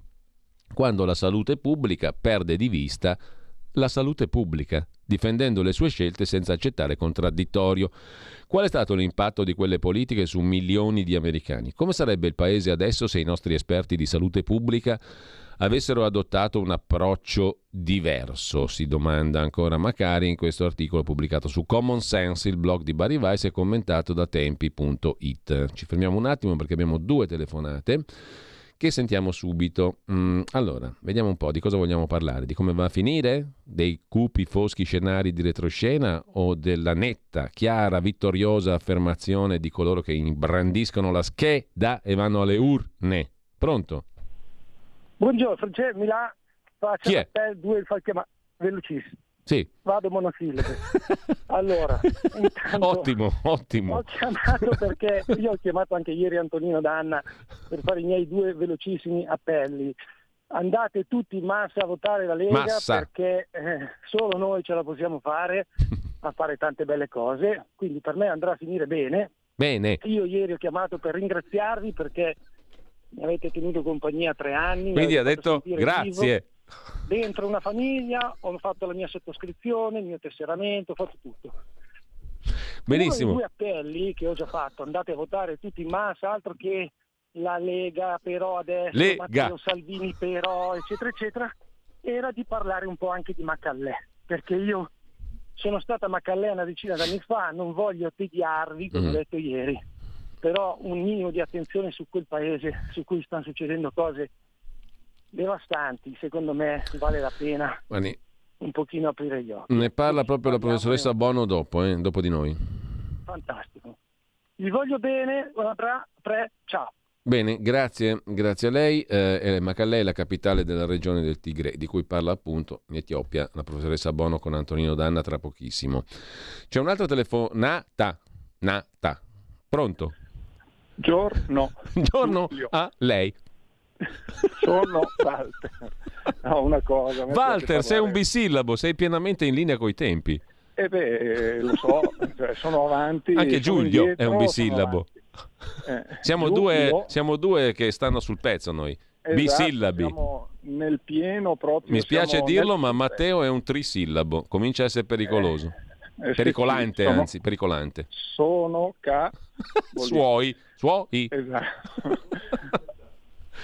S1: quando la salute pubblica perde di vista la salute pubblica, difendendo le sue scelte senza accettare contraddittorio. Qual è stato l'impatto di quelle politiche su milioni di americani? Come sarebbe il paese adesso se i nostri esperti di salute pubblica avessero adottato un approccio diverso, si domanda ancora Macari in questo articolo pubblicato su Common Sense, il blog di Barry Weiss e commentato da tempi.it. Ci fermiamo un attimo perché abbiamo due telefonate che sentiamo subito. Mm, allora, vediamo un po' di cosa vogliamo parlare, di come va a finire, dei cupi foschi scenari di retroscena o della netta, chiara, vittoriosa affermazione di coloro che imbrandiscono la scheda e vanno alle urne. Pronto?
S3: Buongiorno, Francesco Milà, faccio
S1: Chi è?
S3: a te due fa chiamare velocissimo.
S1: Sì.
S3: Vado monosillabe. Allora, intanto
S1: Ottimo, ottimo.
S3: ho chiamato perché io ho chiamato anche ieri Antonino Danna per fare i miei due velocissimi appelli. Andate tutti in massa a votare la Lega
S1: Massa.
S3: perché eh, solo noi ce la possiamo fare a fare tante belle cose, quindi per me andrà a finire bene.
S1: Bene.
S3: Io ieri ho chiamato per ringraziarvi perché mi avete tenuto compagnia tre anni.
S1: Quindi ha detto
S3: sentire vivo
S1: grazie.
S3: dentro una famiglia, ho fatto la mia sottoscrizione, il mio tesseramento, ho fatto tutto. Uno
S1: Benissimo.
S3: dei due appelli che ho già fatto, andate a votare tutti in massa, altro che la Lega però adesso,
S1: Lega.
S3: Matteo Salvini però, eccetera, eccetera, era di parlare un po' anche di Macallè, perché io sono stata a Macallè una decina d'anni fa, non voglio tediarvi, come
S1: Mhm.
S3: ho detto ieri, però un minimo di attenzione su quel paese su cui stanno succedendo cose devastanti, secondo me vale la pena
S1: Guardi,
S3: un pochino aprire gli occhi.
S1: ne parla proprio la professoressa Bono dopo, eh, dopo di noi.
S3: Fantastico. Vi voglio bene, bra, pre, ciao.
S1: Bene, grazie, grazie a lei. Eh, Macallè è la capitale della regione del Tigre, di cui parla appunto in Etiopia la professoressa Bono con Antonino Danna tra pochissimo. C'è un'altra telefonata. Nata. Pronto?
S4: Giorno. Giulio.
S1: a lei.
S4: Sono Walter. No, una cosa.
S1: Walter, sei un bisillabo, sei pienamente in linea coi tempi.
S4: Eh beh, eh, lo so, cioè, sono avanti.
S1: Anche
S4: sono
S1: Giulio
S4: indietro,
S1: è un bisillabo.
S4: Eh,
S1: Siamo due, siamo due che stanno sul pezzo noi.
S4: esatto,
S1: Bisillabi.
S4: Siamo nel pieno proprio.
S1: Mi spiace dirlo,
S4: nel-
S1: ma Matteo è un trisillabo. Comincia a essere pericoloso.
S4: Eh, sì,
S1: Pericolante,
S4: sono-
S1: anzi, pericolante.
S4: Sono ca...
S1: Suoi, suoi.
S4: Esatto.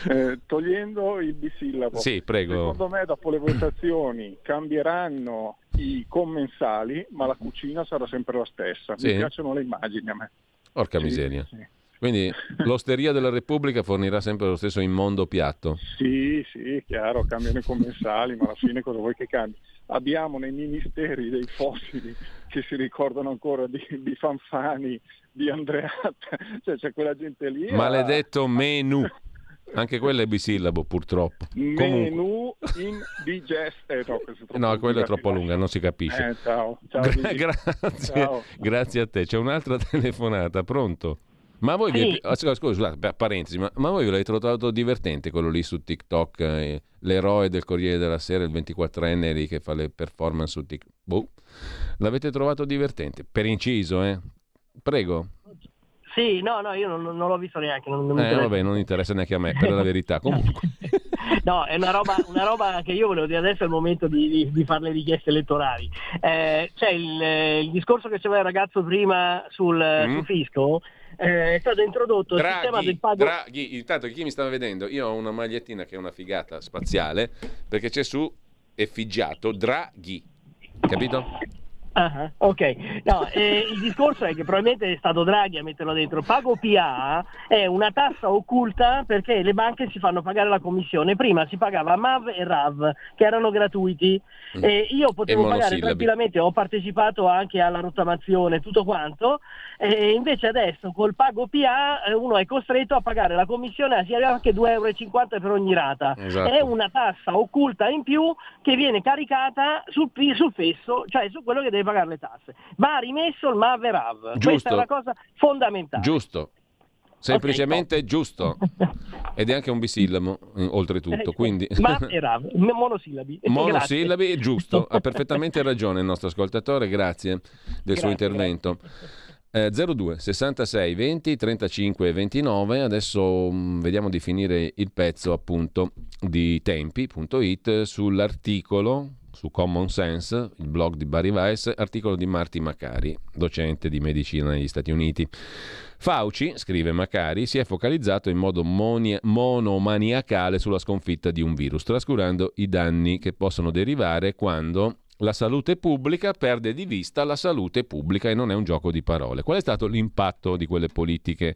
S4: Eh, togliendo il bisillabo.
S1: Sì, prego.
S4: Secondo me dopo le votazioni cambieranno i commensali, ma la cucina sarà sempre la stessa.
S1: Sì?
S4: Mi piacciono le immagini a me.
S1: Porca
S4: Sì,
S1: miseria.
S4: Sì.
S1: Quindi l'osteria della Repubblica fornirà sempre lo stesso immondo piatto.
S4: Sì, sì, chiaro, cambiano i commensali, ma alla fine cosa vuoi che cambi? Abbiamo nei ministeri dei fossili che si ricordano ancora di, di Fanfani, di Andreatta, cioè c'è quella gente lì. a-
S1: Maledetto menù. Anche quello è bisillabo, purtroppo.
S4: Menù indigest. Eh, no,
S1: No, quello è troppo
S4: sì.
S1: lunga, non si capisce.
S4: Eh, ciao, ciao.
S1: Gra- grazie,
S4: Ciao.
S1: grazie a te. C'è un'altra telefonata, pronto? Ma voi vi
S5: Sì.
S1: ah, scusa, scusa, scusate, per- parentesi, ma, ma voi ve l'avete trovato divertente quello lì su TikTok, eh, l'eroe del Corriere della Sera, il 24enne lì che fa le performance su TikTok? Boh. L'avete trovato divertente? Per inciso, eh? Prego.
S5: Sì, no, no, io non, non l'ho visto neanche. Non, non
S1: Eh, vabbè, non interessa neanche a me, per la verità. Comunque.
S5: No, è una roba, una roba che io volevo dire adesso è il momento di, di- di fare le richieste elettorali. Eh, c'è il, eh, il discorso che c'era il ragazzo prima sul,
S1: Mm.
S5: sul fisco, eh, è stato introdotto il sistema
S1: Draghi,
S5: del pago.
S1: Draghi, intanto chi mi stava vedendo, io ho una magliettina che è una figata spaziale, perché c'è su effigiato Draghi, capito?
S5: Ah, ok, no, eh, il discorso è che probabilmente è stato Draghi a metterlo dentro. Pago PA è una tassa occulta perché le banche si fanno pagare la commissione. Prima si pagava MAV e RAV che erano gratuiti.
S1: Mm.
S5: E io potevo
S1: E
S5: pagare tranquillamente, ho partecipato anche alla rottamazione, tutto quanto, e invece adesso col pago PA eh, uno è costretto a pagare la commissione sia anche 2,50 euro per ogni rata.
S1: Esatto.
S5: È una tassa occulta in più che viene caricata sul, sul fesso, cioè su quello che deve pagare le tasse. Va rimesso il MAV e RAV.
S1: Giusto.
S5: Questa è una cosa fondamentale.
S1: Giusto, semplicemente giusto, ed è anche un bisillamo, eh, oltretutto,
S5: Eh,
S1: quindi...
S5: MAV e RAV, m- monosillabi.
S1: Monosillabi,
S5: Grazie.
S1: giusto, ha perfettamente ragione il nostro ascoltatore, grazie del suo
S5: Grazie,
S1: intervento. Eh, 02 66 20 35 29, adesso mm, vediamo di finire il pezzo appunto di tempi.it sull'articolo su Common Sense, il blog di Barry Weiss, articolo di Marty Macari, docente di medicina negli Stati Uniti. Fauci, scrive Macari, si è focalizzato in modo moni- monomaniacale sulla sconfitta di un virus, trascurando i danni che possono derivare quando la salute pubblica perde di vista la salute pubblica e non è un gioco di parole. Qual è stato l'impatto di quelle politiche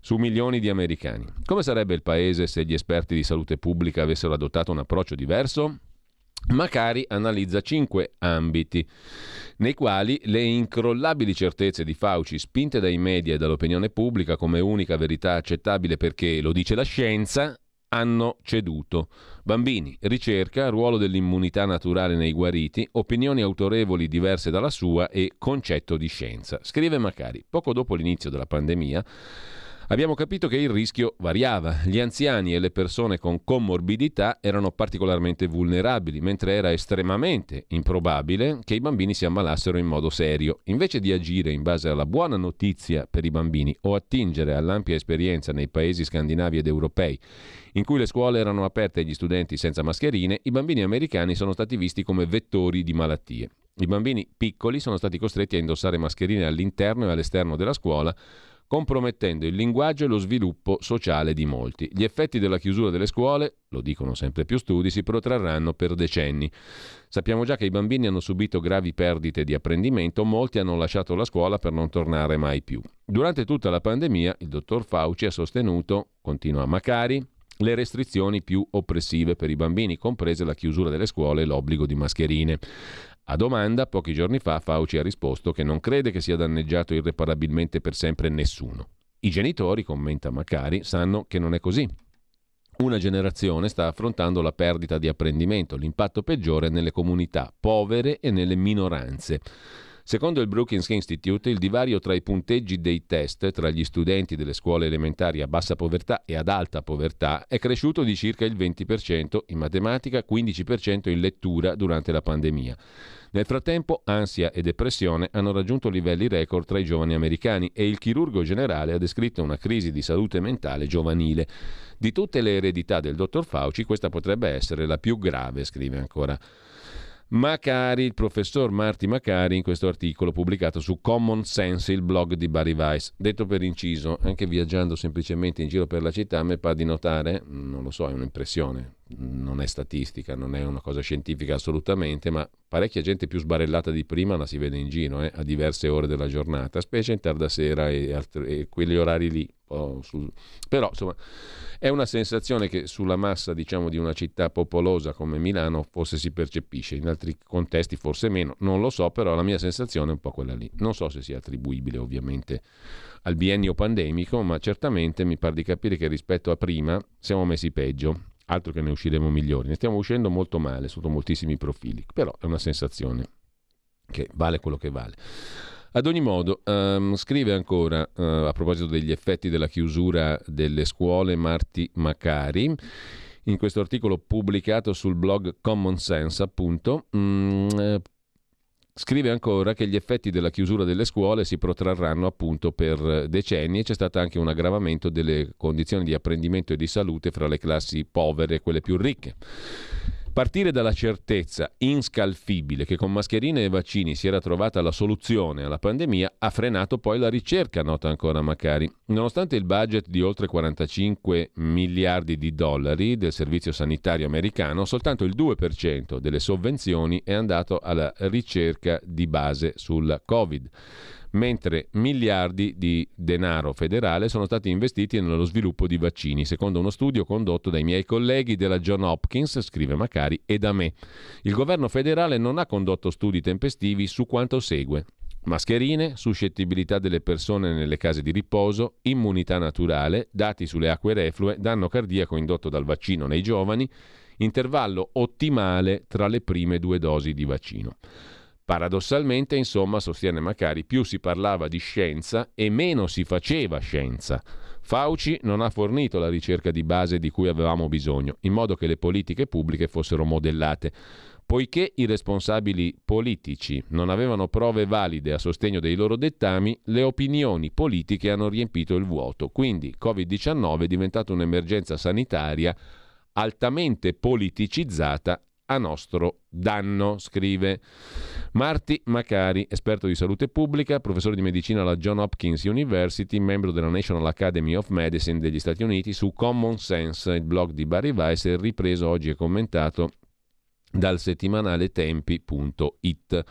S1: su milioni di americani? Come sarebbe il paese se gli esperti di salute pubblica avessero adottato un approccio diverso? Macari analizza cinque ambiti nei quali le incrollabili certezze di Fauci, spinte dai media e dall'opinione pubblica come unica verità accettabile perché lo dice la scienza, hanno ceduto. Bambini, ricerca, ruolo dell'immunità naturale nei guariti, opinioni autorevoli diverse dalla sua e concetto di scienza. Scrive Macari, poco dopo l'inizio della pandemia, Abbiamo capito che il rischio variava. Gli anziani e le persone con comorbidità erano particolarmente vulnerabili, mentre era estremamente improbabile che i bambini si ammalassero in modo serio. Invece di agire in base alla buona notizia per i bambini o attingere all'ampia esperienza nei paesi scandinavi ed europei, in cui le scuole erano aperte agli studenti senza mascherine, i bambini americani sono stati visti come vettori di malattie. I bambini piccoli sono stati costretti a indossare mascherine all'interno e all'esterno della scuola compromettendo il linguaggio e lo sviluppo sociale di molti. Gli effetti della chiusura delle scuole, lo dicono sempre più studi, si protrarranno per decenni. Sappiamo già che i bambini hanno subito gravi perdite di apprendimento, molti hanno lasciato la scuola per non tornare mai più. Durante tutta la pandemia, il dottor Fauci ha sostenuto, continua Macari, le restrizioni più oppressive per i bambini, comprese la chiusura delle scuole e l'obbligo di mascherine. A domanda, pochi giorni fa, Fauci ha risposto che non crede che sia danneggiato irreparabilmente per sempre nessuno. I genitori, commenta Macari, sanno che non è così. Una generazione sta affrontando la perdita di apprendimento, l'impatto peggiore nelle comunità povere e nelle minoranze. Secondo il Brookings Institute, il divario tra i punteggi dei test tra gli studenti delle scuole elementari a bassa povertà e ad alta povertà è cresciuto di circa il 20% in matematica, 15% in lettura durante la pandemia. Nel frattempo, ansia e depressione hanno raggiunto livelli record tra i giovani americani e il chirurgo generale ha descritto una crisi di salute mentale giovanile. Di tutte le eredità del dottor Fauci, questa potrebbe essere la più grave, scrive ancora. Macari, il professor Marti Macari, in questo articolo pubblicato su Common Sense, il blog di Barry Weiss. Detto per inciso, anche viaggiando semplicemente in giro per la città, mi pare di notare, non lo so, è un'impressione, non è statistica, non è una cosa scientifica assolutamente, ma parecchia gente più sbarellata di prima la si vede in giro eh, a diverse ore della giornata, specie in tarda sera e, altri, e quegli orari lì. Sul... Però insomma è una sensazione che sulla massa diciamo, di una città popolosa come Milano forse si percepisce, in altri contesti forse meno, non lo so, però la mia sensazione è un po' quella lì. Non so se sia attribuibile ovviamente al biennio pandemico, ma certamente mi pare di capire che rispetto a prima siamo messi peggio altro che ne usciremo migliori, ne stiamo uscendo molto male sotto moltissimi profili, però è una sensazione che vale quello che vale. Ad ogni modo, um, scrive ancora uh, a proposito degli effetti della chiusura delle scuole Marti Macari in questo articolo pubblicato sul blog Common Sense, appunto, um, Scrive ancora che gli effetti della chiusura delle scuole si protrarranno appunto per decenni e c'è stato anche un aggravamento delle condizioni di apprendimento e di salute fra le classi povere e quelle più ricche. Partire dalla certezza inscalfibile che con mascherine e vaccini si era trovata la soluzione alla pandemia ha frenato poi la ricerca, nota ancora Macari. Nonostante il budget di oltre 45 miliardi di dollari del servizio sanitario americano, soltanto il 2% delle sovvenzioni è andato alla ricerca di base sul Covid mentre miliardi di denaro federale sono stati investiti nello sviluppo di vaccini, secondo uno studio condotto dai miei colleghi della John Hopkins, scrive Macari, e da me. Il governo federale non ha condotto studi tempestivi su quanto segue. Mascherine, suscettibilità delle persone nelle case di riposo, immunità naturale, dati sulle acque reflue, danno cardiaco indotto dal vaccino nei giovani, intervallo ottimale tra le prime due dosi di vaccino. Paradossalmente, insomma, sostiene Macari, più si parlava di scienza e meno si faceva scienza. Fauci non ha fornito la ricerca di base di cui avevamo bisogno, in modo che le politiche pubbliche fossero modellate. Poiché i responsabili politici non avevano prove valide a sostegno dei loro dettami, le opinioni politiche hanno riempito il vuoto. Quindi Covid-19 è diventata un'emergenza sanitaria altamente politicizzata a nostro danno, scrive Marti Macari, esperto di salute pubblica, professore di medicina alla John Hopkins University, membro della National Academy of Medicine degli Stati Uniti, su Common Sense, il blog di Barry Weiss, ripreso oggi e commentato dal settimanale tempi.it.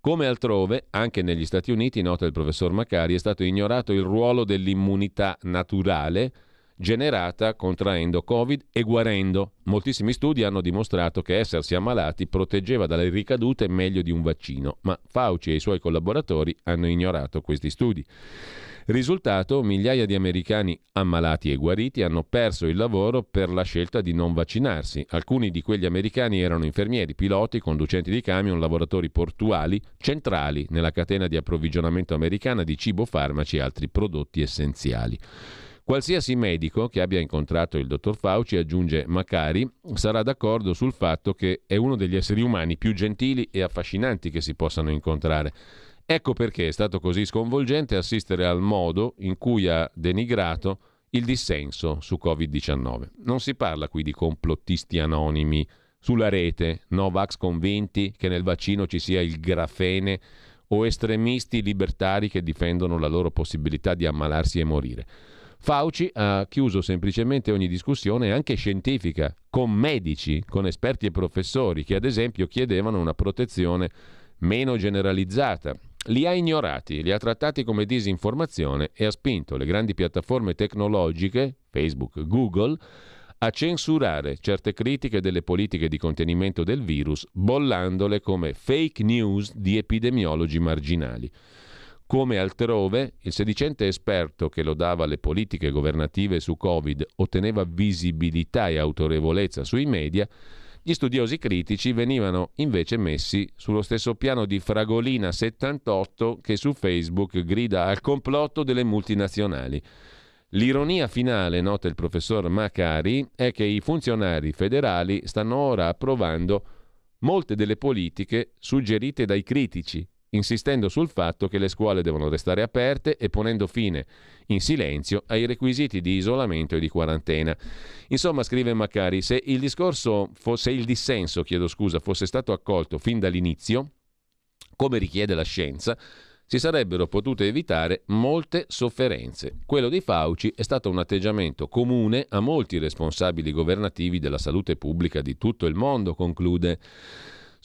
S1: Come altrove, anche negli Stati Uniti, nota il professor Macari, è stato ignorato il ruolo dell'immunità naturale generata contraendo Covid e guarendo. Moltissimi studi hanno dimostrato che essersi ammalati proteggeva dalle ricadute meglio di un vaccino, ma Fauci e i suoi collaboratori hanno ignorato questi studi. Risultato, migliaia di americani ammalati e guariti hanno perso il lavoro per la scelta di non vaccinarsi. Alcuni di quegli americani erano infermieri, piloti, conducenti di camion, lavoratori portuali, centrali nella catena di approvvigionamento americana di cibo, farmaci e altri prodotti essenziali. Qualsiasi medico che abbia incontrato il dottor Fauci, aggiunge Macari, sarà d'accordo sul fatto che è uno degli esseri umani più gentili e affascinanti che si possano incontrare. Ecco perché è stato così sconvolgente assistere al modo in cui ha denigrato il dissenso su Covid-19. Non si parla qui di complottisti anonimi sulla rete, Novax convinti che nel vaccino ci sia il grafene o estremisti libertari che difendono la loro possibilità di ammalarsi e morire. Fauci ha chiuso semplicemente ogni discussione anche scientifica con medici, con esperti e professori che ad esempio chiedevano una protezione meno generalizzata. Li ha ignorati, li ha trattati come disinformazione e ha spinto le grandi piattaforme tecnologiche, Facebook, Google, a censurare certe critiche delle politiche di contenimento del virus, bollandole come fake news di epidemiologi marginali. Come altrove, il sedicente esperto che lodava le politiche governative su Covid otteneva visibilità e autorevolezza sui media, gli studiosi critici venivano invece messi sullo stesso piano di Fragolina 78 che su Facebook grida al complotto delle multinazionali. L'ironia finale, nota il professor Macari, è che i funzionari federali stanno ora approvando molte delle politiche suggerite dai critici insistendo sul fatto che le scuole devono restare aperte e ponendo fine in silenzio ai requisiti di isolamento e di quarantena. Insomma, scrive Macari, se il discorso fosse il dissenso, chiedo scusa, fosse stato accolto fin dall'inizio, come richiede la scienza, si sarebbero potute evitare molte sofferenze. Quello di Fauci è stato un atteggiamento comune a molti responsabili governativi della salute pubblica di tutto il mondo, conclude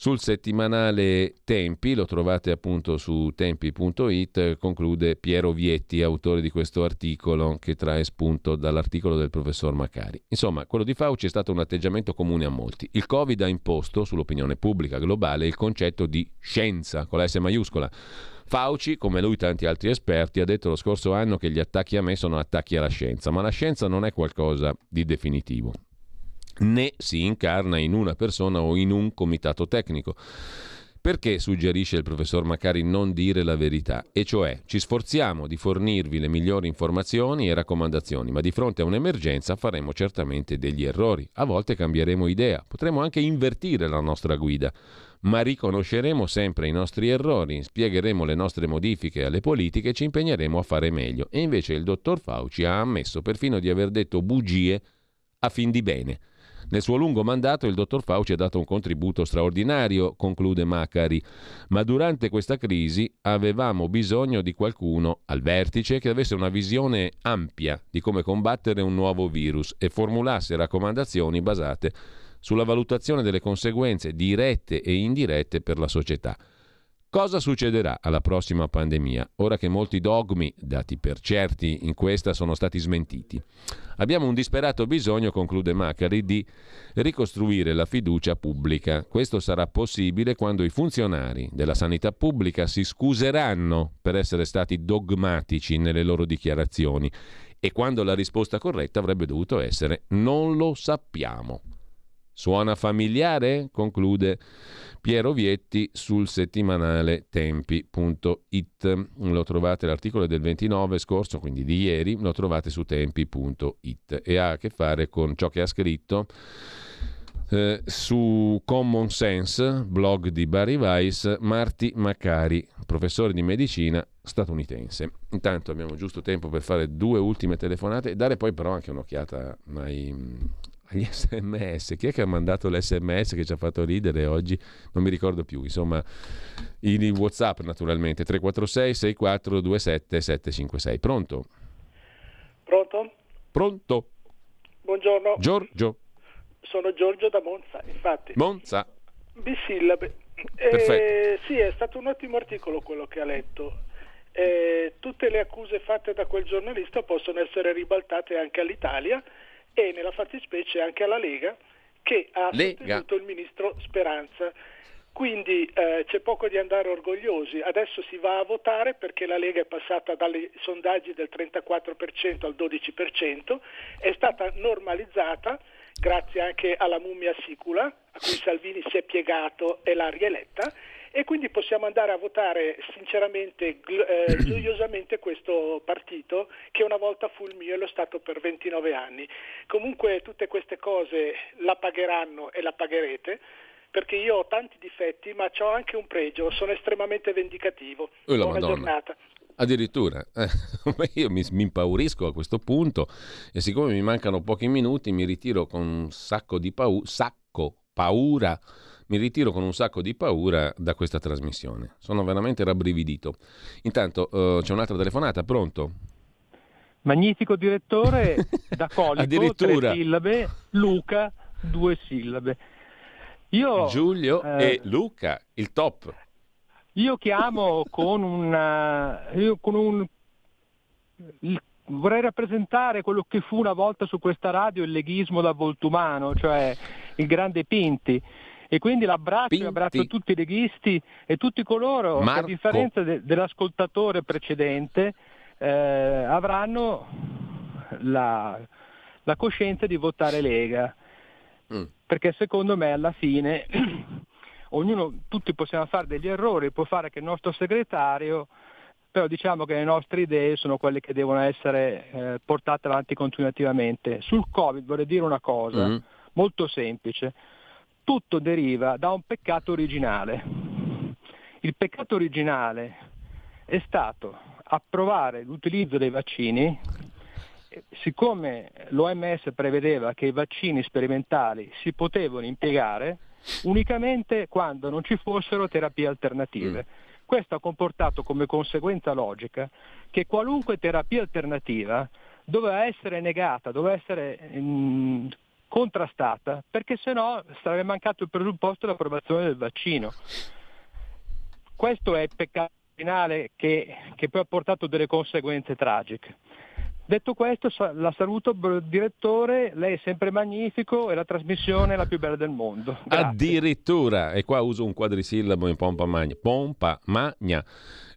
S1: sul settimanale Tempi, lo trovate appunto su tempi.it, conclude Piero Vietti, autore di questo articolo che trae spunto dall'articolo del professor Macari. Insomma, quello di Fauci è stato un atteggiamento comune a molti. Il Covid ha imposto sull'opinione pubblica globale il concetto di scienza, con la S maiuscola. Fauci, come lui tanti altri esperti, ha detto lo scorso anno che gli attacchi a me sono attacchi alla scienza, ma la scienza non è qualcosa di definitivo né si incarna in una persona o in un comitato tecnico. Perché suggerisce il professor Macari non dire la verità? E cioè ci sforziamo di fornirvi le migliori informazioni e raccomandazioni, ma di fronte a un'emergenza faremo certamente degli errori. A volte cambieremo idea, potremo anche invertire la nostra guida, ma riconosceremo sempre i nostri errori, spiegheremo le nostre modifiche alle politiche e ci impegneremo a fare meglio. E invece il dottor Fauci ha ammesso perfino di aver detto bugie a fin di bene. Nel suo lungo mandato il dottor Fauci ha dato un contributo straordinario, conclude Macari, ma durante questa crisi avevamo bisogno di qualcuno al vertice che avesse una visione ampia di come combattere un nuovo virus e formulasse raccomandazioni basate sulla valutazione delle conseguenze dirette e indirette per la società. Cosa succederà alla prossima pandemia, ora che molti dogmi, dati per certi in questa, sono stati smentiti? Abbiamo un disperato bisogno, conclude Macari, di ricostruire la fiducia pubblica. Questo sarà possibile quando i funzionari della sanità pubblica si scuseranno per essere stati dogmatici nelle loro dichiarazioni e quando la risposta corretta avrebbe dovuto essere non lo sappiamo. Suona familiare? conclude Piero Vietti sul settimanale tempi.it. Lo trovate, l'articolo del 29 scorso, quindi di ieri, lo trovate su tempi.it e ha a che fare con ciò che ha scritto eh, su Common Sense, blog di Barry Weiss, Marti Macari, professore di medicina statunitense. Intanto abbiamo giusto tempo per fare due ultime telefonate e dare poi però anche un'occhiata ai agli sms. Chi è che ha mandato l'sms che ci ha fatto ridere oggi? Non mi ricordo più. Insomma, i WhatsApp naturalmente 346 6427 756. Pronto?
S6: Pronto?
S1: Pronto?
S6: Buongiorno.
S1: Giorgio.
S6: Sono Giorgio da Monza, infatti.
S1: Monza.
S6: Bisillabe.
S1: Eh,
S6: sì, è stato un ottimo articolo quello che ha letto. Eh, tutte le accuse fatte da quel giornalista possono essere ribaltate anche all'Italia e nella fattispecie anche alla Lega che ha Lega. sostenuto il ministro Speranza. Quindi eh, c'è poco di andare orgogliosi. Adesso si va a votare perché la Lega è passata dai sondaggi del 34% al 12%, è stata normalizzata grazie anche alla mummia sicula a cui Salvini si è piegato e l'ha rieletta e quindi possiamo andare a votare sinceramente, eh, gioiosamente questo partito che una volta fu il mio e lo stato per 29 anni. Comunque tutte queste cose la pagheranno e la pagherete perché io ho tanti difetti ma ho anche un pregio, sono estremamente vendicativo.
S1: Oh,
S6: Buona
S1: Madonna.
S6: giornata.
S1: Addirittura, eh, io mi, mi, impaurisco a questo punto e siccome mi mancano pochi minuti mi ritiro con un sacco di paura, sacco paura mi ritiro con un sacco di paura da questa trasmissione. Sono veramente rabbrividito. Intanto uh, c'è un'altra telefonata, pronto?
S7: Magnifico direttore, da Colico, tre sillabe, Luca, due sillabe.
S1: Io, Giulio eh, e Luca, il top.
S7: Io chiamo con, una, io con un... Il, vorrei rappresentare quello che fu una volta su questa radio il leghismo da voltumano, cioè il grande Pinti. E quindi l'abbraccio, Pinti. abbraccio tutti i leghisti e tutti coloro Marco. che a differenza de, dell'ascoltatore precedente eh, avranno la, la, coscienza di votare Lega. Mm. Perché secondo me alla fine ognuno, tutti possiamo fare degli errori, può fare che il nostro segretario, però diciamo che le nostre idee sono quelle che devono essere eh, portate avanti continuativamente. Sul Covid vorrei dire una cosa mm. molto semplice, tutto deriva da un peccato originale. Il peccato originale è stato approvare l'utilizzo dei vaccini siccome l'OMS prevedeva che i vaccini sperimentali si potevano impiegare, unicamente quando non ci fossero terapie alternative. Mm. Questo ha comportato come conseguenza logica che qualunque terapia alternativa doveva essere negata, doveva essere mh, mm, contrastata, perché se no sarebbe mancato il presupposto dell'approvazione del vaccino. Questo è il peccato finale che, che poi ha portato delle conseguenze tragiche. Detto questo, la saluto direttore, lei è sempre magnifico e la trasmissione è la più bella del mondo.
S1: Grazie. Addirittura, e qua uso un quadrisillabo in pompa magna, pompa magna.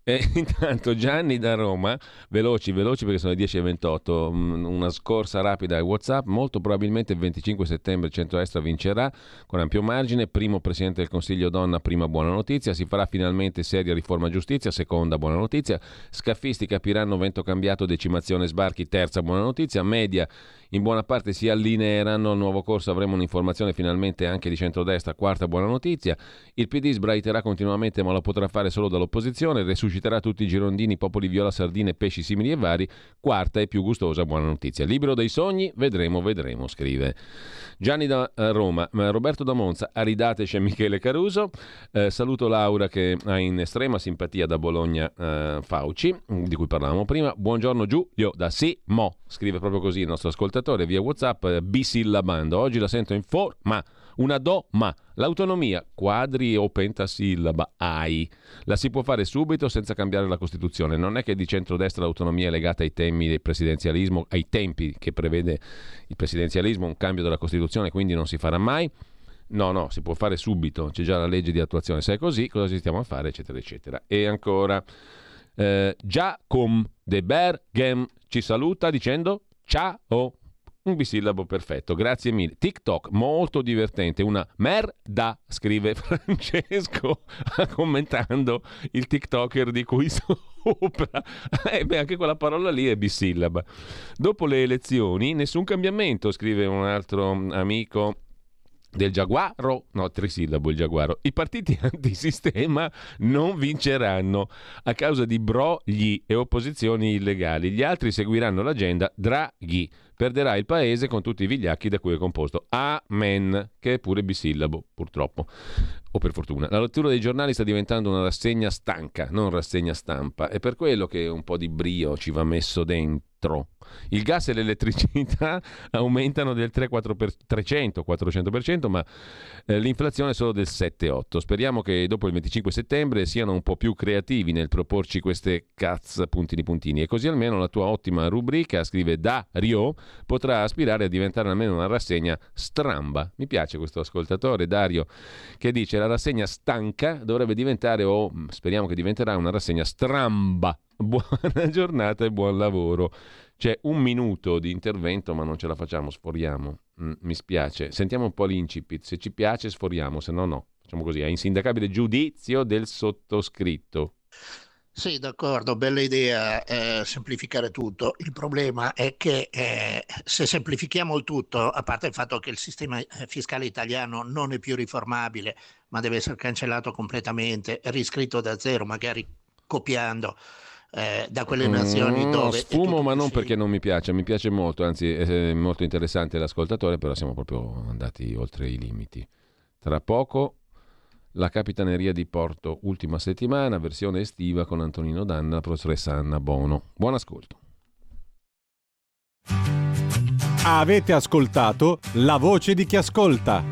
S1: E intanto Gianni da Roma, veloci, veloci perché sono le 10.28, mm, una scorsa rapida ai Whatsapp, molto probabilmente il 25 settembre il centro-destra vincerà con ampio margine, primo Presidente del Consiglio donna, prima buona notizia, si farà finalmente seria riforma giustizia, seconda buona notizia, scaffisti capiranno vento cambiato, decimazione sbarchi, terza buona notizia, media in buona parte si allineeranno. Al nuovo corso, avremo un'informazione finalmente anche di centrodestra, quarta buona notizia, il PD sbraiterà continuamente ma lo potrà fare solo dall'opposizione, resusciterà tutti i girondini, popoli viola, sardine, pesci simili e vari, quarta e più gustosa buona notizia. Libero dei sogni, vedremo, vedremo, scrive Gianni da eh, Roma, Roberto da Monza, Aridate c'è Michele Caruso, eh, saluto Laura che ha in estrema simpatia da Bologna eh, Fauci, di cui parlavamo prima, buongiorno Giulio da Simo, scrive proprio così il nostro ascoltatore ascoltatore via WhatsApp eh, bisillabando. Oggi la sento in forma. Una do, ma l'autonomia quadri o pentasillaba ai. La si può fare subito senza cambiare la Costituzione. Non è che di centrodestra l'autonomia è legata ai temi del presidenzialismo, ai tempi che prevede il presidenzialismo, un cambio della Costituzione, quindi non si farà mai. No, no, si può fare subito, c'è già la legge di attuazione. Se è così, cosa ci stiamo a fare, eccetera, eccetera. E ancora, eh, Giacom de Berghem ci saluta dicendo ciao. Un bisillabo perfetto, grazie mille. TikTok molto divertente, una merda, scrive Francesco commentando il TikToker di cui sopra. Eh beh, anche quella parola lì è bisillaba. Dopo le elezioni nessun cambiamento, scrive un altro amico del Giaguaro, no, trisillabo il Giaguaro, i partiti antisistema non vinceranno a causa di brogli e opposizioni illegali. Gli altri seguiranno l'agenda Draghi. Perderà il paese con tutti i vigliacchi da cui è composto. Amen, che è pure bisillabo, purtroppo. O per fortuna. La lettura dei giornali sta diventando una rassegna stanca, non rassegna stampa. È per quello che un po' di brio ci va messo dentro. Il gas e l'elettricità aumentano del 300-400%, ma eh, l'inflazione è solo del 7-8%. Speriamo che dopo il 25 settembre siano un po' più creativi nel proporci queste cazz puntini puntini e così almeno la tua ottima rubrica, scrive Dario, potrà aspirare a diventare almeno una rassegna stramba. Mi piace questo ascoltatore Dario che dice la rassegna stanca dovrebbe diventare o speriamo che diventerà una rassegna stramba buona giornata e buon lavoro. C'è un minuto di intervento, ma non ce la facciamo, sforiamo. Mm, mi spiace. Sentiamo un po' l'incipit. Se ci piace, sforiamo, se no, no. Facciamo così: è insindacabile giudizio del sottoscritto.
S8: Sì, d'accordo, bella idea eh, semplificare tutto. Il problema è che eh, se semplifichiamo il tutto, a parte il fatto che il sistema eh, fiscale italiano non è più riformabile, ma deve essere cancellato completamente, riscritto da zero, magari copiando eh, da quelle mm, nazioni mm, dove...
S1: Sfumo ma non sì. perché non mi piace, mi piace molto, anzi è molto interessante l'ascoltatore, però siamo proprio andati oltre i limiti. Tra poco la Capitaneria di Porto, ultima settimana, versione estiva con Antonino Danna, professoressa Anna Bono. Buon ascolto.
S9: Avete ascoltato La voce di chi ascolta.